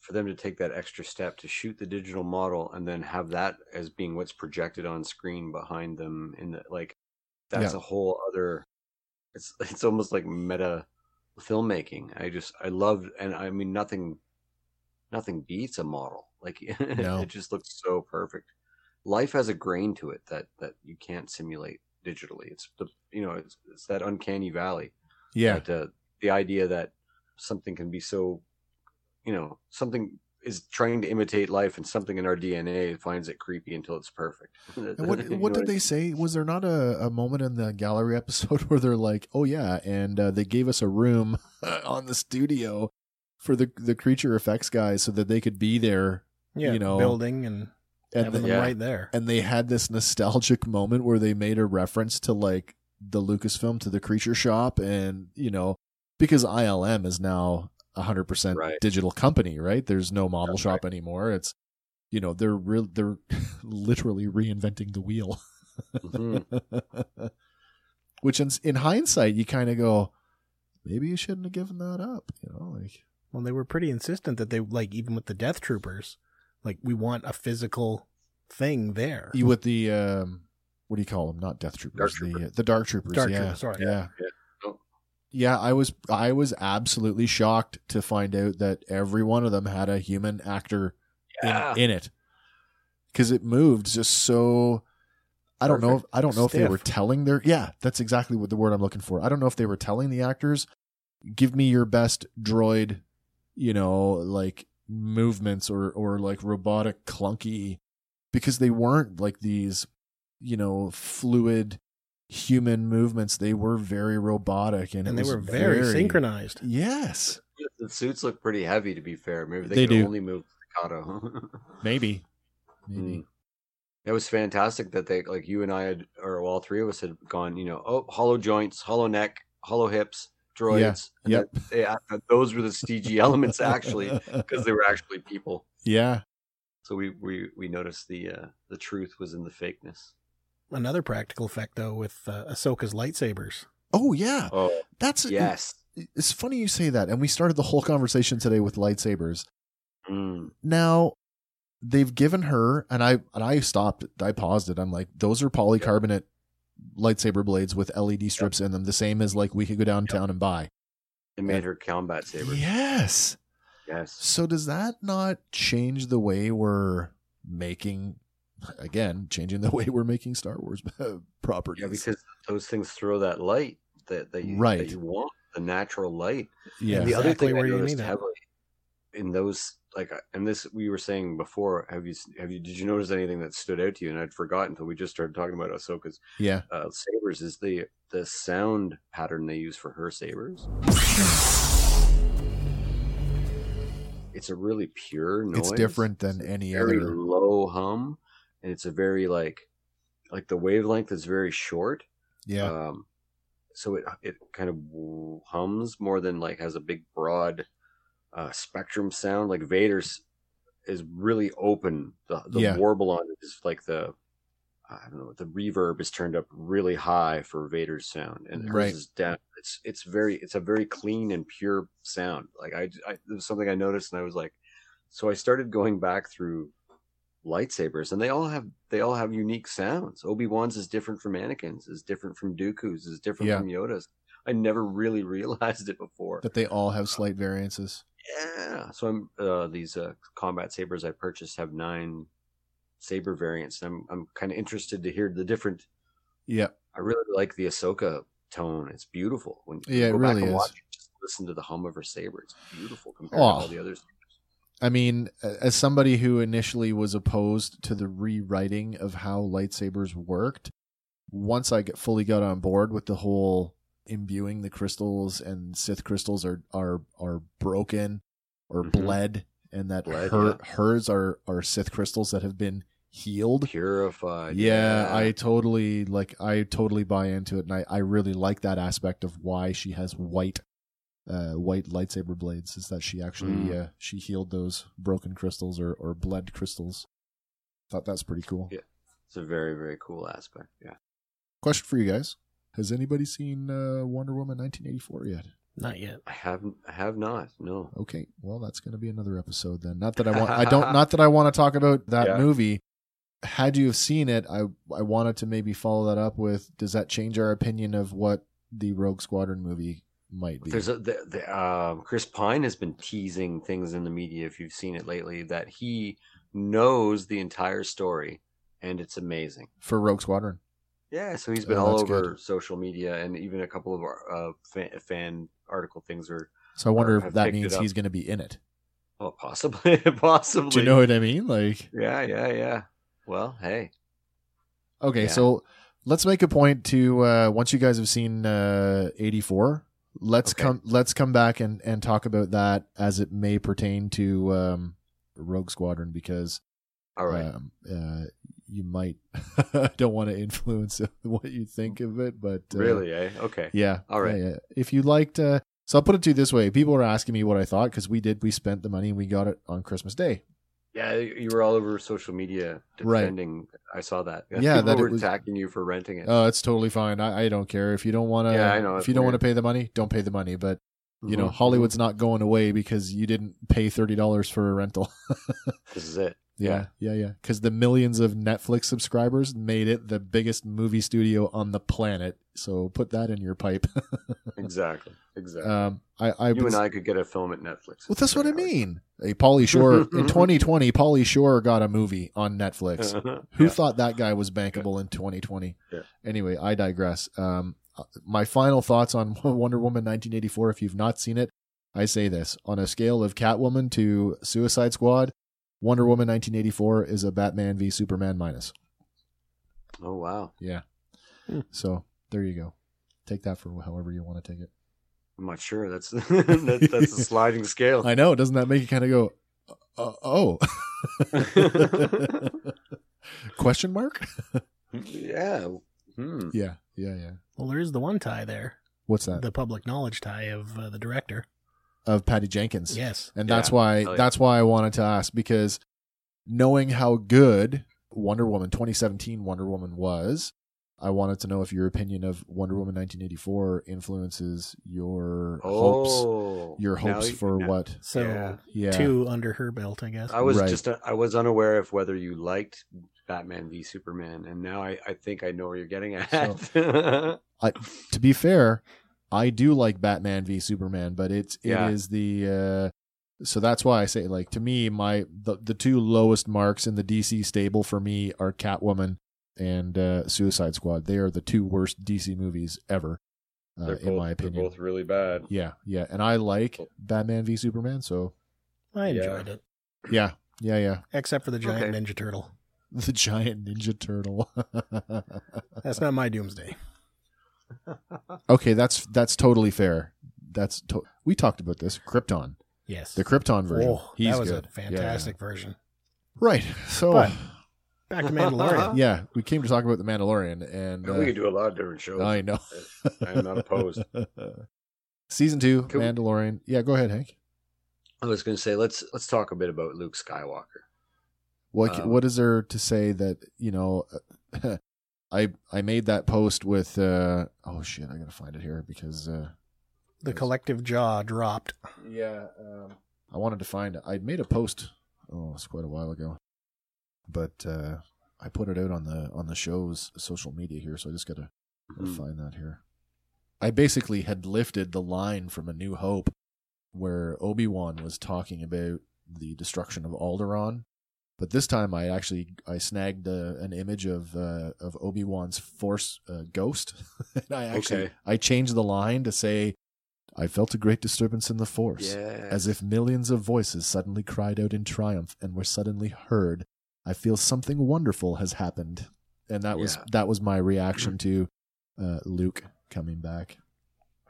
For them to take that extra step to shoot the digital model and then have that as being what's projected on screen behind them in the like that's Yeah. a whole other it's it's almost like meta filmmaking. I just i love and i mean nothing nothing beats a model. Like No. it just looks so perfect. Life has a grain to it that that you can't simulate digitally. It's the you know it's, it's that uncanny valley yeah. but uh, the idea that something can be so you know something is trying to imitate life and something in our dna finds it creepy until it's perfect And what You what know did they say? Was there not a, a moment in the gallery episode where they're like, "Oh yeah," and uh, they gave us a room on the studio for the the creature effects guys so that they could be there, Yeah, You know, building and, and having they, them Yeah. right there. and they had this nostalgic moment where they made a reference to like the Lucasfilm to the creature shop, and you know because ILM is now a hundred percent Right. digital company, right? There's no model That's shop anymore. It's you know they're real they're literally reinventing the wheel. Mhm. Which in, in hindsight, you kind of go, maybe you shouldn't have given that up. You know, like Well, they were pretty insistent that they like even with the Death Troopers, like we want a physical thing there. you with the um, what do you call them? Not Death Troopers, Dark the Troopers. uh, the Dark Troopers. Dark yeah, Troopers, sorry. yeah, Yeah. Yeah. I was I was absolutely shocked to find out that every one of them had a human actor Yeah. in, in it because it moved just so. I don't know. If, I don't know if they were telling their. Yeah, that's exactly what the word I'm looking for. I don't know if they were telling the actors, "Give me your best droid," you know, like movements or or like robotic clunky, because they weren't like these, you know, fluid human movements. They were very robotic and, and they were very, synchronized. Yes, the suits look pretty heavy to be fair maybe they, They can do. only move staccato maybe, maybe. Mm. It was fantastic that they like you and I had, or all three of us had gone. You know, oh, hollow joints, hollow neck, hollow hips, droids. and Yep. that they, that those were the CG elements actually, because they were actually people. Yeah. So we we we noticed the uh, the truth was in the fakeness. Another practical effect though with uh, Ahsoka's lightsabers. Oh yeah, Oh that's yes. It's funny you say that, and we started the whole conversation today with lightsabers. Mm. Now they've given her, and I and I stopped. I paused it. I'm like, those are polycarbonate lightsaber blades with LED strips in them, the same as like we could go downtown and buy. It made her combat saber. Yes. Yes. So does that not change the way we're making? Again, changing the way we're making Star Wars properties. Yeah, because those things throw that light that that you, Right. that you want, the natural light. yeah, And the other thing where I you noticed heavily in those, like, uh, and this we were saying before. Have you have you did you notice anything that stood out to you? And I'd forgotten until we just started talking about Ahsoka's yeah, uh, sabers. Is the the sound pattern they use for her sabers? It's a really pure noise. it's different than any very other. low hum, and it's a very like like the wavelength is very short. Yeah, Um, so it it kind of hums more than like has a big broad uh, spectrum sound. Like Vader's is really open. The the Yeah. warble on it is like the I don't know. The reverb is turned up really high for Vader's sound, and hers Right. is down. It's it's very it's a very clean and pure sound. Like I, I was something I noticed, and I was like, so I started going back through lightsabers, and they all have they all have unique sounds. Obi Wan's is different from Anakin's, is different from Dooku's, is different Yeah. from Yoda's. I never really realized it before. that they all have slight variances. Yeah. So I'm uh, these uh, combat sabers I purchased have nine saber variants. I'm I'm kind of interested to hear the different. Yeah, I really like the Ahsoka tone. It's beautiful when you Yeah, it go back really and is. watch it. Just listen to the hum of her saber. It's beautiful compared Oh. to all the others. I mean, as somebody who initially was opposed to the rewriting of how lightsabers worked, once I get fully got on board with the whole imbuing the crystals and Sith crystals are are are broken or Mhm. bled, and that Bled, her yeah. hers are are Sith crystals that have been healed. Purified. Yeah, I totally like. I totally buy into it, and I I really like that aspect of why she has white. Uh, white lightsaber blades is that she actually Mm. uh, she healed those broken crystals or or bled crystals. Thought that's pretty cool. Yeah. It's a very very cool aspect. Yeah. Question for you guys: Has anybody seen uh, Wonder Woman 1984 yet? Not yet. I haven't. I have not. No. Okay, well that's going to be another episode then. Not that I want. I don't. Not that I want to talk about that Yeah. movie. Had you have seen it, I I wanted to maybe follow that up with. Does that change our opinion of what the Rogue Squadron movie might be? There's a the, the um, Chris Pine has been teasing things in the media if you've seen it lately that he knows the entire story and it's amazing. for Rogue Squadron. Yeah, so he's been Oh, all over good. social media and even a couple of uh, fan, fan article things are So I wonder Or if that means he's going to be in it. oh possibly possibly. Do you know what I mean? Like, Yeah, yeah, yeah. Well, hey, okay, Yeah. so let's make a point to uh, once you guys have seen uh, 84, let's Okay. come let's come back and and talk about that as it may pertain to um, Rogue Squadron because all right. um, uh, you might I don't want to influence what you think of it, but uh, really, eh? Okay. yeah, All right. yeah, yeah. If you liked, uh, so I'll put it to you this way: people were asking me what I thought because we did, we spent the money and we got it on Christmas Day. Yeah, you were all over social media Right. defending. I saw that. Yeah, People that were was- attacking you for renting it. Oh, it's totally fine. I, I don't care if you don't want to. Yeah, I know, If you don't want to pay the money, don't pay the money. But you know, Mhm, Hollywood's not going away because you didn't pay thirty dollars for a rental. This is it. yeah, yeah, yeah. Because the millions of Netflix subscribers made it the biggest movie studio on the planet. So put that in your pipe. Exactly. Exactly. um, I, I you was- and I could get a film at Netflix. Well, that's what I mean. Hey, Pauly Shore in 2020, Pauly Shore got a movie on Netflix. Who Yeah. thought that guy was bankable in 2020? Yeah. Anyway, I digress. Um, uh, my final thoughts on Wonder Woman 1984. If you've not seen it, I say this on a scale of Catwoman to Suicide Squad, Wonder Woman 1984 is a Batman v Superman minus. Oh wow! Yeah. Hmm. So there you go. Take that for however you want to take it. I'm not sure. That's that, that's a sliding scale. I know. Doesn't that make you kind of go, uh, oh? Question mark? yeah. Hmm. yeah, yeah, yeah. Well, there is the one tie there, What's that? the public knowledge tie of uh, the director. of Patty Jenkins. Yes. and that's why Oh, yeah. that's why I wanted to ask because knowing how good Wonder Woman 2017 Wonder Woman was, I wanted to know if your opinion of Wonder Woman 1984 influences your hopes, Oh, your hopes you- for now- what? So Yeah. Yeah. two under her belt, I guess. I was Right. just uh, I was unaware of whether you liked Batman v Superman, and now I, I think I know where you're getting at. to be fair, I do like Batman v Superman, but it's Yeah. it is the uh, so that's why I say like to me my the the two lowest marks in the DC stable for me are Catwoman and uh, Suicide Squad. They are the two worst DC movies ever, uh, They're in both- my they're opinion. both really bad. Yeah, yeah, and I like Batman v Superman, so I Yeah. enjoyed it, yeah, yeah, yeah. except for the giant Okay. Ninja Turtle. The giant Ninja Turtle. That's not my doomsday. okay, that's that's totally fair. That's to- we talked about this. Krypton, Yes, the Krypton version. Oh, He's that was good. a Yeah, fantastic version. Right. So But- Back to Mandalorian. yeah, we came to talk about the Mandalorian, and we uh, could do a lot of different shows. I know. I am not opposed. Season two, Cool. Mandalorian. Yeah, go ahead, Hank. I was going to say let's let's talk a bit about Luke Skywalker. What Um, what is there to say that you know? I I made that post with. uh Oh shit! I gotta find it here because. uh The collective jaw dropped. Yeah, um, I wanted to find. I made a post. Oh, it's quite a while ago, but uh, I put it out on the on the show's social media here. So I just gotta, Mhm. find that here. I basically had lifted the line from A New Hope, where Obi Wan was talking about the destruction of Alderaan, but this time I actually I snagged uh, an image of uh, of Obi Wan's Force uh, ghost, and I actually Okay. I changed the line to say, "I felt a great disturbance in the Force." Yeah. As if millions of voices suddenly cried out in triumph and were suddenly heard. I feel something wonderful has happened, and that was Yeah. that was my reaction to uh, Luke coming back.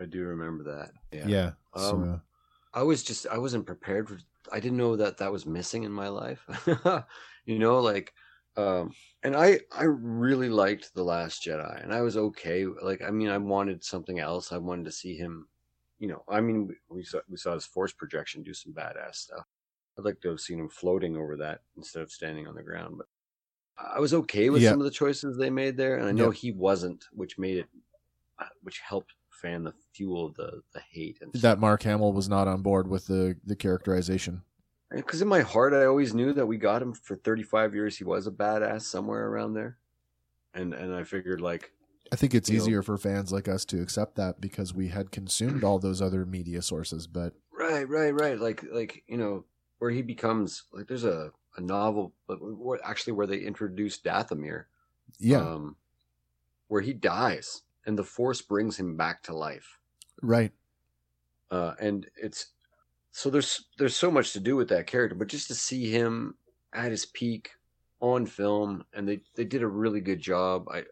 I do remember that. Yeah. Yeah, Um, so, I was just I wasn't prepared for I didn't know that that was missing in my life. you know, like um and I I really liked The Last Jedi and I was okay like I mean I wanted something else. I wanted to see him you know, I mean we- we saw we saw his force projection do some badass stuff. I'd like to have seen him floating over that instead of standing on the ground, but I was okay with Yeah. some of the choices they made there and I know Yeah. he wasn't, which made it uh, which helped fan the fuel of the the hate and that Mark Hamill was not on board with the the characterization. because in my heart i always knew that we got him for 35 years he was a badass somewhere around there and and i figured like I think it's You know- easier for fans like us to accept that because we had consumed all those other media sources. But right right right like like you know where he becomes like there's a a novel actually where they introduce dathomir yeah, um where he dies and the force brings him back to life right. uh, and it's so there's there's so much to do with that character, but just to see him at his peak on film, and they they did a really good job. I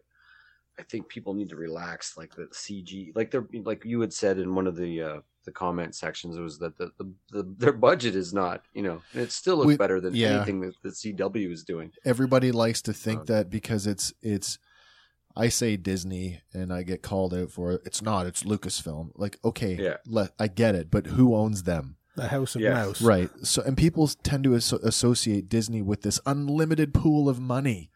I think people need to relax, like the CG, like they're like you had said in one of the uh, the comment sections, was that the, the, the their budget is not, you know, it still looks We- better than yeah. anything that the CW is doing. everybody likes to think Um, that because it's it's I say Disney and I get called out for it. It's not. It's Lucasfilm. Like, okay, Yeah. let, I get it, but who owns them? The House of Yes. Mouse. Right. So, and people tend to asso- associate Disney with this unlimited pool of money,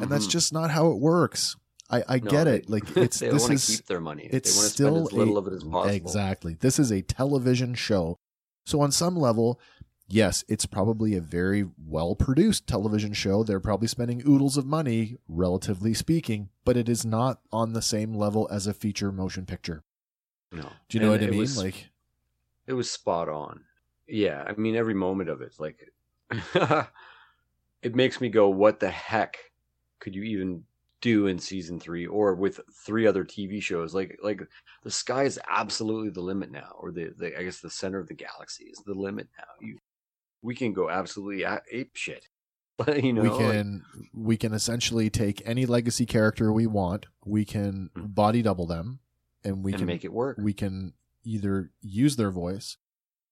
and that's Mhm. just not how it works. I, I No, get they- it. Like, it's they this want to is keep their money. it's they want to still spend as little a- of it as possible. Exactly. This is a television show. So on some level, yes, it's probably a very well produced television show. They're probably spending oodles of money, relatively speaking, but it is not on the same level as a feature motion picture. No. Do you know And what I mean? was- like it was spot on. Yeah, I mean every moment of it, like it makes me go, "What the heck could you even do in season three, or with three other TV shows?" Like, like the sky is absolutely the limit now, or the, the I guess the center of the galaxy is the limit now. You, we can go absolutely a- ape shit. you know, we like- can we can essentially take any legacy character we want, we can hmm. body double them, and we and can make it work. we can either use their voice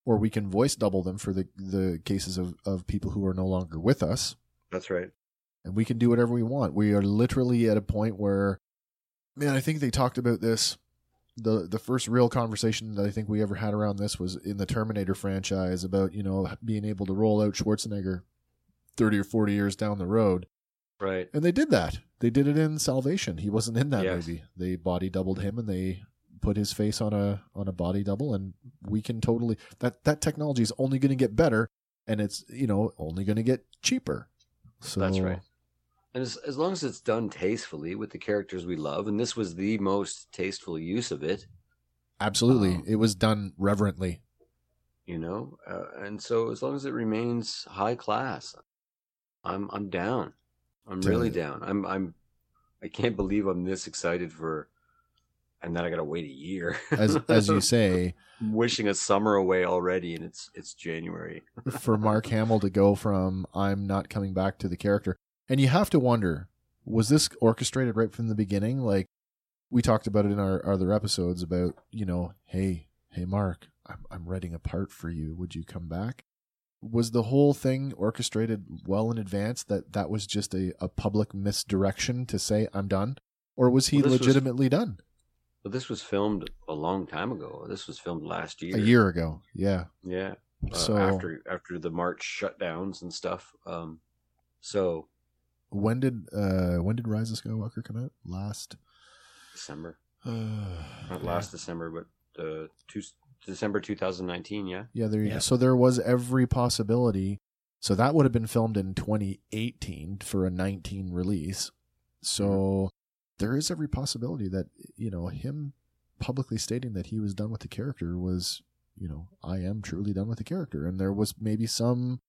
or we can voice double them for the the cases of, of people who are no longer with us That's right. And we can do whatever we want we are literally at a point where man i think they talked about this the the first real conversation that i think we ever had around this was in the terminator franchise about you know being able to roll out schwarzenegger 30 or 40 years down the road. Right. And they did that. They did it in Salvation. He wasn't in that Yes. movie. They body doubled him and they put his face on a on a body double and we can totally that that technology is only going to get better and it's, you know, only going to get cheaper. So That's right. And as, as long as it's done tastefully with the characters we love, and this was the most tasteful use of it, Absolutely. Um, it was done reverently. you know, uh, and so as long as it remains high class, I'm I'm down. I'm really down. I'm I'm I can't believe I'm this excited for, and then I gotta wait a year. As as you say, wishing a summer away already, and it's it's January. for Mark Hamill to go from I'm not coming back to the character. And you have to wonder, was this orchestrated right from the beginning? Like we talked about it in our other episodes about, you know, hey, hey Mark, I'm I'm writing a part for you. Would you come back? Was the whole thing orchestrated well in advance that that was just a, a public misdirection to say I'm done? Or was he Well, this was- legitimately done? But this was filmed a long time ago. This was filmed last year. A year ago. Yeah. Yeah. Uh, So after after the March shutdowns and stuff. Um, so when did uh when did Rise of Skywalker come out? Last December, uh, not last December, but uh, two, December 2019. Yeah. Yeah, there you Yeah. go. So there was every possibility. So that would have been filmed in 2018 for a 19 release. So Mm-hmm. there is every possibility that, you know, him publicly stating that he was done with the character was, you know, I am truly done with the character. And there was maybe some,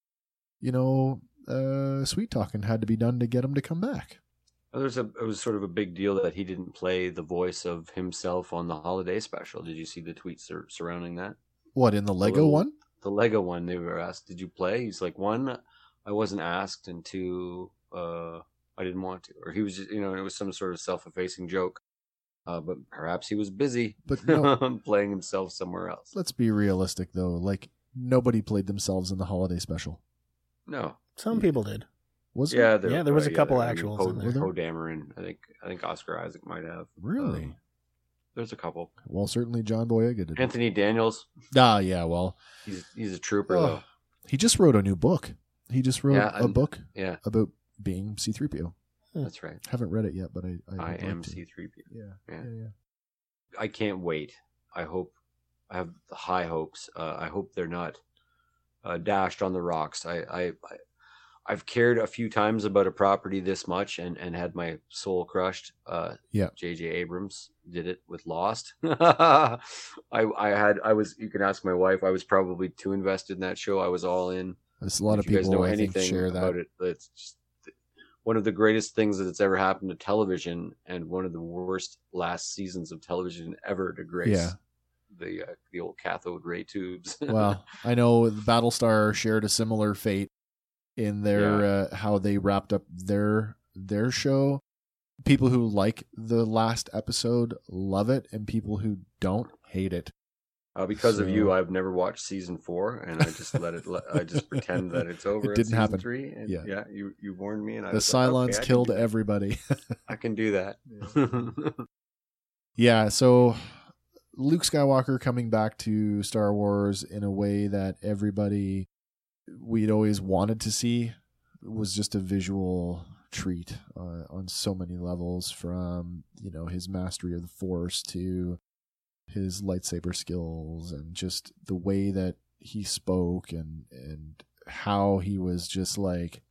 you know, uh, sweet talking had to be done to get him to come back. Well, There's a it was sort of a big deal that he didn't play the voice of himself on the holiday special. Did you see the tweets sur- surrounding that? What, in the Lego little- one? The Lego one, they were asked, "Did you play?" He's like, "One, I wasn't asked, and two, uh, I didn't want to." Or he was, just, you know, it was some sort of self-effacing joke. Uh, but perhaps he was busy But no. playing himself somewhere else. Let's be realistic, though. Like, nobody played themselves in the holiday special. No, Some people did. Was yeah, it? Yeah, there was a couple there- I mean, actuals Poe, in there. Poe Dameron, I think. I think Oscar Isaac might have. Really? Um, there's a couple. Well, certainly John Boyega did. it. Anthony Daniels, Ah, yeah. Well, he's he's a trooper oh, though. he just wrote a new book. He just wrote Yeah, a and- book Yeah, about being C-3PO. that's right. I Haven't read it yet, but I I, I am. C3PO. Yeah, Yeah. yeah, yeah. I can't wait. I hope I have high hopes. Uh, I hope they're not uh, dashed on the rocks. I, I, I I've cared a few times about a property this much and, and had my soul crushed. Uh, Yeah. J.J. Abrams did it with Lost. I I had I was you can ask my wife. I was probably too invested in that show. I was all in. There's a lot if of people know I anything share about that. it, it's just one of the greatest things that's ever happened to television, and one of the worst last seasons of television ever to grace Yeah. the uh, the old cathode ray tubes. well, I know Battlestar shared a similar fate in their uh, how they wrapped up their their show. People who like the last episode love it, and people who don't hate it. uh, because of you, I've never watched season four, and I just let it. let- I just pretend that it's over. It didn't season happen. Three, and Yeah. yeah, you you warned me, and I The was like, okay, Cylons I killed everybody. I can do that. Yeah, so Luke Skywalker coming back to Star Wars in a way that everybody we'd always wanted to see was just a visual treat uh, on so many levels from, you know, his mastery of the Force to his lightsaber skills and just the way that he spoke and and how he was just like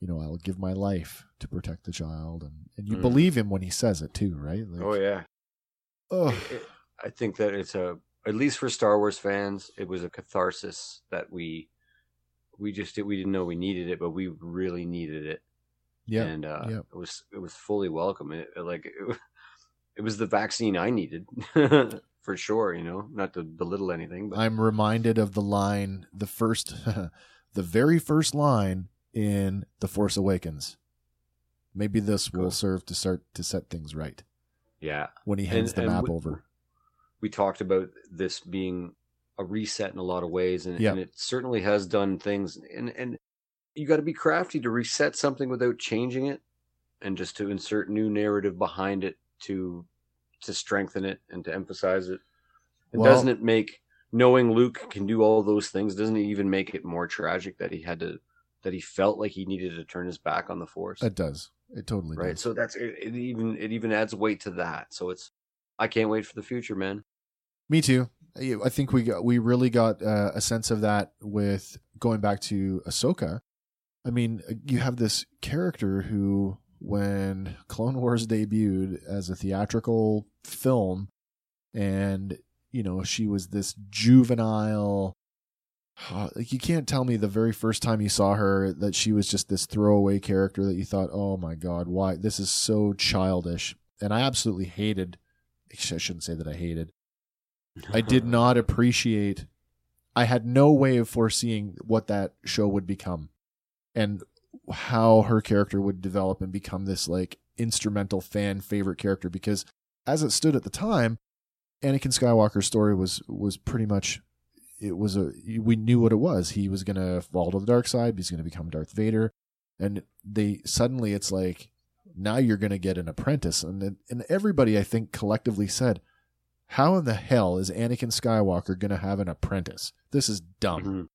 you know, I'll give my life to protect the child and and you Mhm. believe him when he says it too, right? Like, oh yeah. Oh, it- I think that it's a at least for Star Wars fans, it was a catharsis that we we just we didn't know we needed it, but we really needed it, yeah. and uh, yeah. it was it was fully welcome. It, it, like it, it was the vaccine I needed for sure. You know, not to belittle anything, but I'm reminded of the line, the first, the very first line in The Force Awakens. Maybe this will serve to start to set things right yeah, when he hands And- the and map we- over. we talked about this being a reset in a lot of ways, and, Yeah. and it certainly has done things. And and you got to be crafty to reset something without changing it, and just to insert new narrative behind it to to strengthen it and to emphasize it. And Well- doesn't it make knowing Luke can do all those things? Doesn't it even make it more tragic that he had to that he felt like he needed to turn his back on the Force. It does. It totally right. does. So that's it, it. Even it even adds weight to that. So it's I can't wait for the future, man. Me too. I think we got we really got uh, a sense of that with going back to Ahsoka. I mean, you have this character who, when Clone Wars debuted as a theatrical film, and you know she was this juvenile. Like you can't tell me the very first time you saw her that she was just this throwaway character that you thought, "Oh my god, why this is so childish." And I absolutely hated. I shouldn't say that I hated. I did not appreciate. I had no way of foreseeing what that show would become, and how her character would develop and become this like instrumental fan favorite character. Because as it stood at the time, Anakin Skywalker's story was was pretty much it was a we knew what it was. He was gonna fall to the dark side. He's gonna become Darth Vader, and they suddenly it's like now you're gonna get an apprentice, and and everybody I think collectively said, how in the hell is Anakin Skywalker gonna have an apprentice? This is dumb.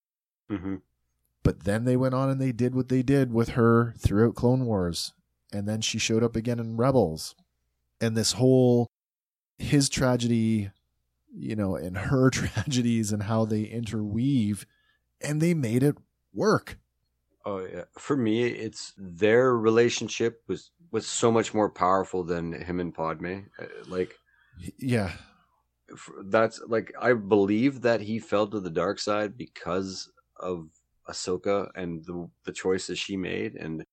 hmm hmm But then they went on and they did what they did with her throughout Clone Wars. And then she showed up again in Rebels. And this whole his tragedy, you know, and her tragedies and how they interweave and they made it work. Oh yeah. For me, it's their relationship was was so much more powerful than him and Padme. Uh, Like Yeah. That's like I believe that he fell to the dark side because of Ahsoka and the the choices she made and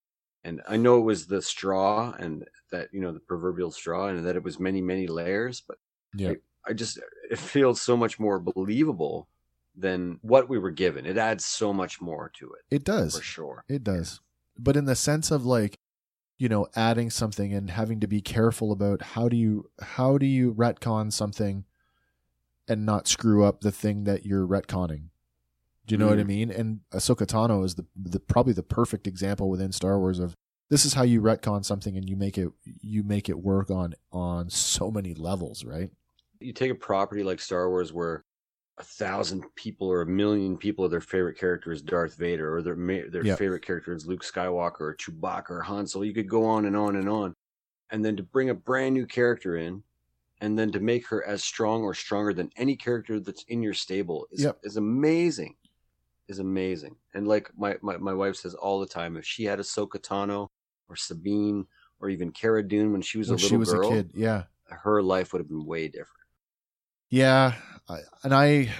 and I know it was the straw and that you know the proverbial straw and that it was many many layers but Yeah. I just it feels so much more believable than what we were given it adds so much more to it It does. for sure It does. But in the sense of like, you know, adding something and having to be careful about how do you how do you retcon something and not screw up the thing that you're retconning. Do you know what I Mm. mean? And Ahsoka Tano is the, the probably the perfect example within Star Wars of this is how you retcon something and you make it you make it work on on so many levels, right? you take a property like Star Wars where a thousand people or a million people their favorite character is Darth Vader or their their Yep. favorite character is Luke Skywalker or Chewbacca or Han Solo. You could go on and on and on, and then to bring a brand new character in, and then to make her as strong or stronger than any character that's in your stable is Yep. is amazing, is amazing. And like my, my my wife says all the time, if she had Ahsoka Tano or Sabine or even Cara Dune when she was when a little she was girl, a kid. Yeah. her life would have been way different. Yeah, I, and I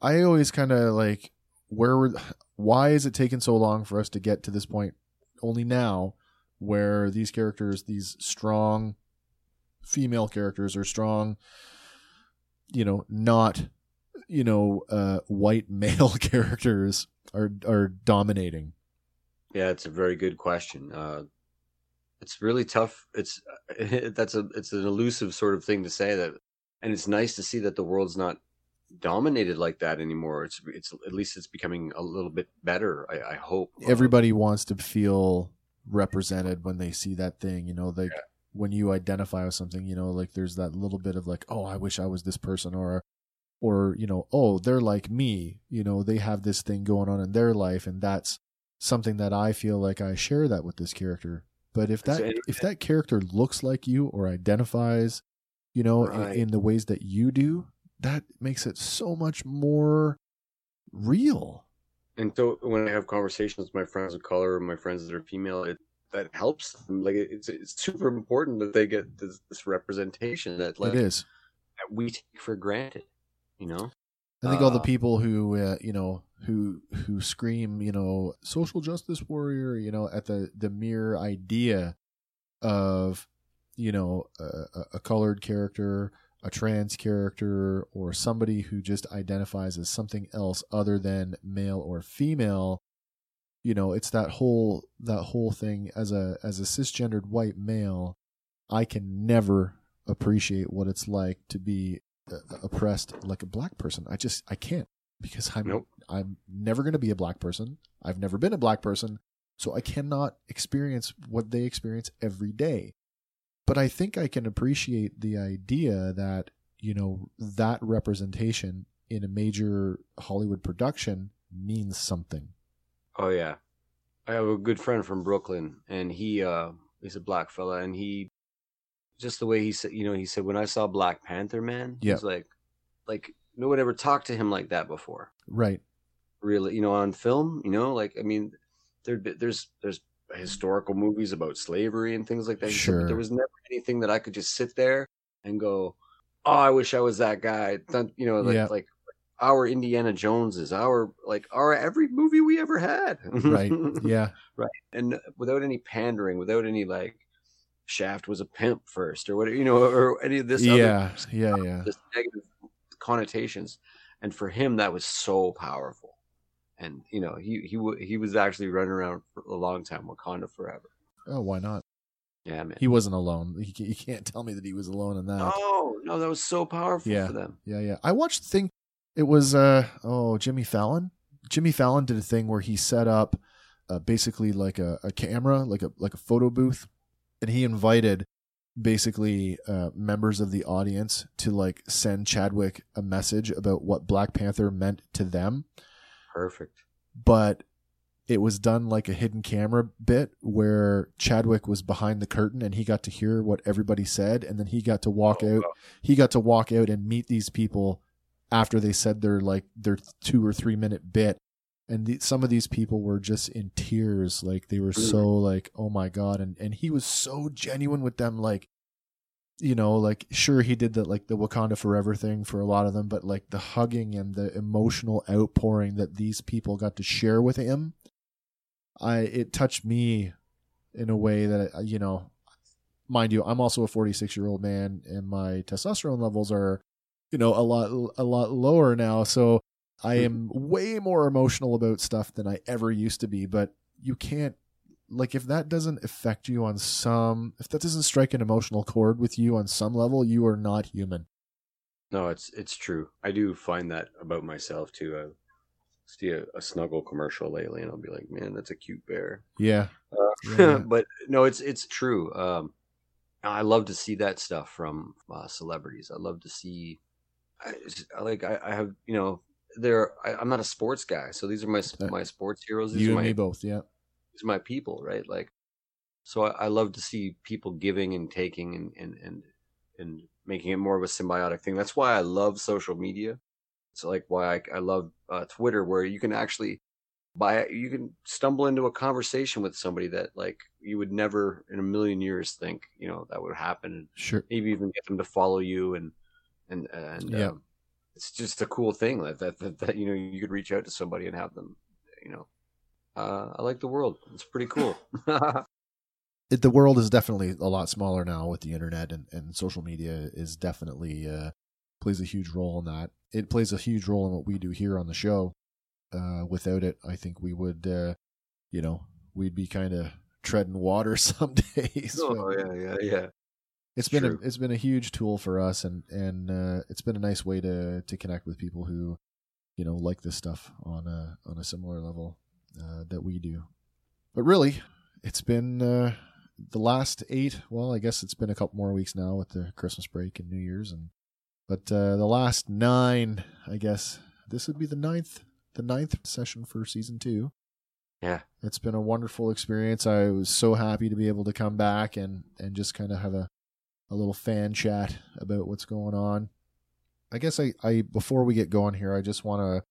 I always kind of like where were why is it taking so long for us to get to this point only now where these characters these strong female characters are strong you know not you know uh white male characters are are dominating Yeah, it's a very good question. Uh, it's really tough. It's that's a it's an elusive sort of thing to say that, and it's nice to see that the world's not dominated like that anymore. It's it's at least it's becoming a little bit better. I, I hope everybody wants to feel represented when they see that thing you know like when you identify with something you know like there's that little bit of like oh i wish i was this person or or you know oh they're like me you know they have this thing going on in their life and that's something that i feel like i share that with this character. But if that if that character looks like you or identifies you know Right. in, in the ways that you do that makes it so much more real. And so when I have conversations with my friends of color my friends that are female, it that helps them. Like it's it's super important that they get this, this representation that like it is that we take for granted. You know. I think all the Uh, people who uh, you know who who scream you know social justice warrior you know at the the mere idea of you know a- a colored character a trans character or somebody who just identifies as something else other than male or female you know it's that whole that whole thing. As a as a cisgendered white male i can never appreciate what it's like to be uh, oppressed like a black person. I just i can't because i'm Nope. i'm never going to be a black person. I've never been a black person so i cannot experience what they experience every day. But i think i can appreciate the idea that you know that representation in a major hollywood production means something Oh yeah, I have a good friend from Brooklyn, and he uh he's a black fella, and he just the way he said, you know, he said when I saw Black Panther, man, Yeah. he's like, like no one ever talked to him like that before. Right. Really, you know, on film, you know, like I mean, there there's there's historical movies about slavery and things like that. He said, but Sure. there was never anything that I could just sit there and go, oh, I wish I was that guy. You know, like Yeah. like our Indiana Joneses, our like our every movie we ever had. Right. Yeah. Right. And without any pandering, without any like Shaft was a pimp first or whatever, you know, or any of this other yeah. Yeah. Yeah. this negative connotations. And for him, that was so powerful. And you know, he he he was actually running around for a long time, Wakanda forever. Oh, why not? Yeah, man. He wasn't alone. You can't tell me that he was alone in that. oh no, that was so powerful Yeah. for them. Yeah, yeah. I watched the thing. It was uh oh Jimmy Fallon. Jimmy Fallon did a thing where he set up uh, basically like a, a camera, like a like a photo booth, and he invited basically uh, members of the audience to like send Chadwick a message about what Black Panther meant to them. Perfect. But it was done like a hidden camera bit where Chadwick was behind the curtain and he got to hear what everybody said, and then he got to walk Oh, out wow. he got to walk out and meet these people after they said their like their two or three minute bit and the, some of these people were just in tears like they were so like oh my god and and he was so genuine with them like you know like sure he did the like the wakanda forever thing for a lot of them but like the hugging and the emotional outpouring that these people got to share with him i it touched me in a way that uh, you know mind you, I'm also a 46 year old man, and my testosterone levels are, you know, a lot a lot lower now. So I am way more emotional about stuff than I ever used to be. But you can't, like, if that doesn't affect you on some, if that doesn't strike an emotional chord with you on some level, you are not human. No, it's it's true. I do find that about myself too. I see a, a snuggle commercial lately, and I'll be like, "Man, that's a cute bear." Yeah. Uh, Yeah. but no, it's it's true. Um, I love to see that stuff from uh, celebrities. I love to see. I, like. I, I have you know. There, I, I'm not a sports guy, so these are my my sports heroes. These you are and my me both. Yeah. these are my people, right? Like, so I, I love to see people giving and taking and and and and making it more of a symbiotic thing. That's why I love social media. It's like why I, I love uh, Twitter, where you can actually buy you can stumble into a conversation with somebody that like you would never in a million years think you know that would happen, Sure. maybe even get them to follow you and and and Yeah. um, it's just a cool thing that, that that that you know you could reach out to somebody and have them you know uh, I like the world. It's pretty cool. it, the world is definitely a lot smaller now with the internet and, and social media is definitely uh, plays a huge role in that. It plays a huge role in what we do here on the show. Uh, without it, I think we would, uh, you know, we'd be kind of treading water some days. oh But yeah, yeah, yeah. It's been a, it's been a huge tool for us, and and uh, it's been a nice way to to connect with people who, you know, like this stuff on a on a similar level uh, that we do. But really, it's been uh, the last eight. Well, I guess it's been a couple more weeks now with the Christmas break and New Year's, and but uh, the last nine, I guess this would be the ninth, the ninth session for season two. Yeah. It's been a wonderful experience. I was so happy to be able to come back and and just kind of have a a little fan chat about what's going on. I guess I, I before we get going here, I just want to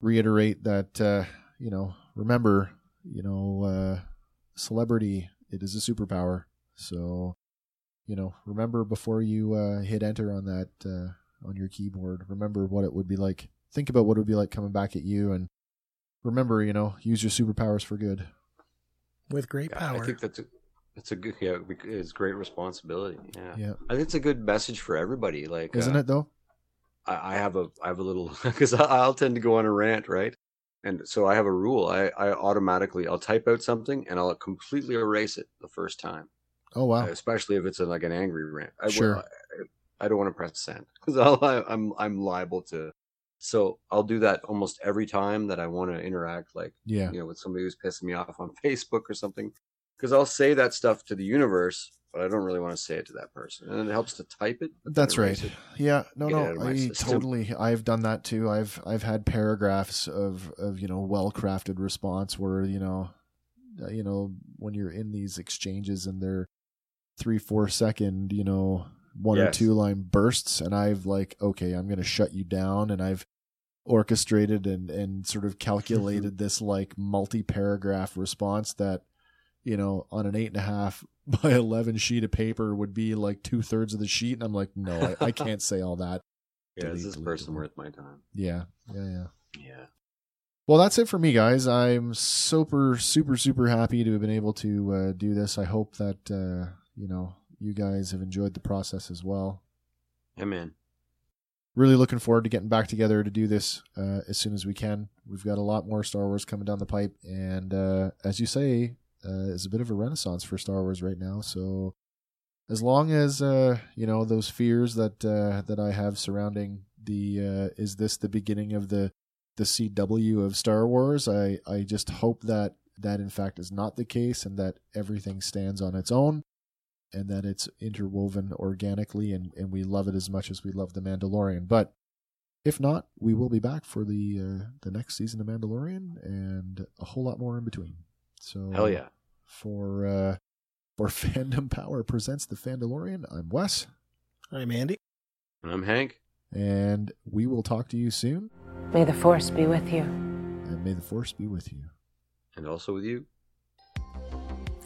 reiterate that uh, you know remember you know uh, celebrity it is a superpower. So you know remember before you uh, hit enter on that uh, on your keyboard. Remember what it would be like. Think about what it would be like coming back at you, and remember you know use your superpowers for good. with great Yeah, power. I think that's a that's a good yeah. It's great responsibility. Yeah. Yeah, I think it's a good message for everybody. Like, isn't uh, it though? I, I have a I have a little because I'll tend to go on a rant, right? And so I have a rule. I I automatically I'll type out something and I'll completely erase it the first time, Oh wow, especially if it's a, like an angry rant. I, Sure. I, I don't want to press send because I'm I'm liable to. So I'll do that almost every time that I want to interact, like yeah, you know, with somebody who's pissing me off on Facebook or something, because I'll say that stuff to the universe, but I don't really want to say it to that person, and it helps to type it. That's right. it. Yeah, no, no, I system. totally. I've done that too. I've I've had paragraphs of of you know well crafted response where you know uh, you know, when you're in these exchanges and they're three, four second, you know, one or two line bursts, and I've like, okay, I'm going to shut you down, and I've orchestrated and and sort of calculated this like multi paragraph response that you know on an eight and a half by 11 sheet of paper would be like two thirds of the sheet and i'm like no I, I can't say all that Yeah, Delete, is this delete, person delete. worth my time? yeah yeah yeah Yeah. well that's it for me guys i'm super super super happy to have been able to uh, do this i hope that uh, you know you guys have enjoyed the process as well man. really looking forward to getting back together to do this uh, as soon as we can. We've got a lot more Star Wars coming down the pipe, and uh, as you say, uh, is a bit of a renaissance for Star Wars right now. So, as long as uh, you know those fears that uh, that I have surrounding the uh, is this the beginning of the the CW of Star Wars? I I just hope that that in fact is not the case, and that everything stands on its own and that it's interwoven organically and, and we love it as much as we love the Mandalorian. But if not, we will be back for the uh, the next season of Mandalorian and a whole lot more in between. So Hell yeah. For uh, for Fandom Power presents the Fandalorian. I'm Wes, I'm Andy. And I'm Hank. and we will talk to you soon. May the force be with you. And may the force be with you. And also with you.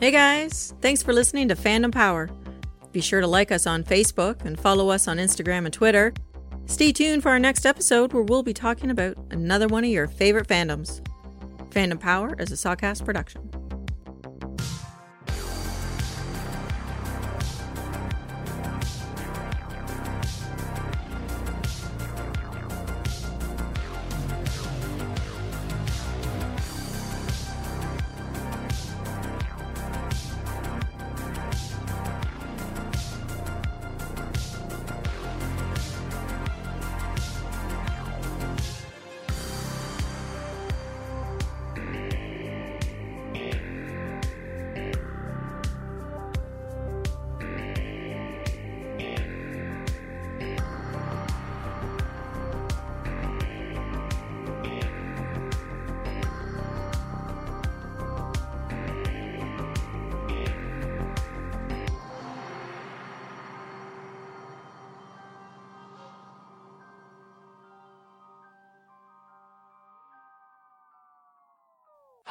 Hey guys, thanks for listening to Fandom Power. Be sure to like us on Facebook and follow us on Instagram and Twitter. Stay tuned for our next episode where we'll be talking about another one of your favorite fandoms. Fandom Power is a Sawcast production.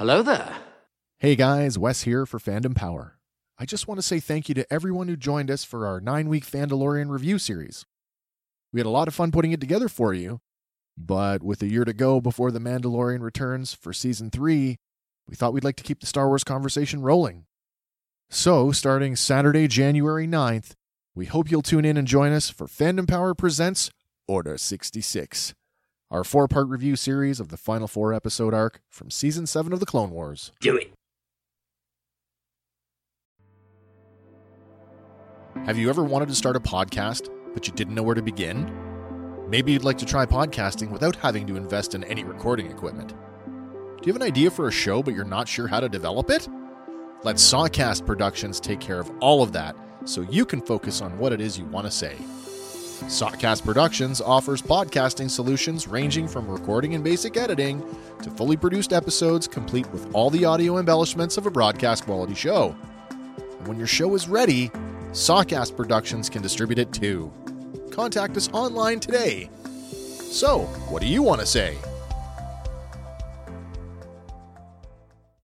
Hello there. Hey guys, Wes here for Fandom Power. I just want to say thank you to everyone who joined us for our nine week Fandalorian review series. We had a lot of fun putting it together for you, but with a year to go before The Mandalorian returns for season three, we thought we'd like to keep the Star Wars conversation rolling. So, starting Saturday, January 9th, we hope you'll tune in and join us for Fandom Power Presents Order 66, our four part review series of the final four episode arc from season 7 of The Clone Wars. Do it. Have you ever wanted to start a podcast, but you didn't know where to begin? Maybe you'd like to try podcasting without having to invest in any recording equipment. Do you have an idea for a show, but you're not sure how to develop it? Let Sawcast Productions take care of all of that so you can focus on what it is you want to say. Sawcast Productions offers podcasting solutions ranging from recording and basic editing to fully produced episodes complete with all the audio embellishments of a broadcast quality show. And when your show is ready, Sawcast Productions can distribute it too. Contact us online today. So, what do you want to say?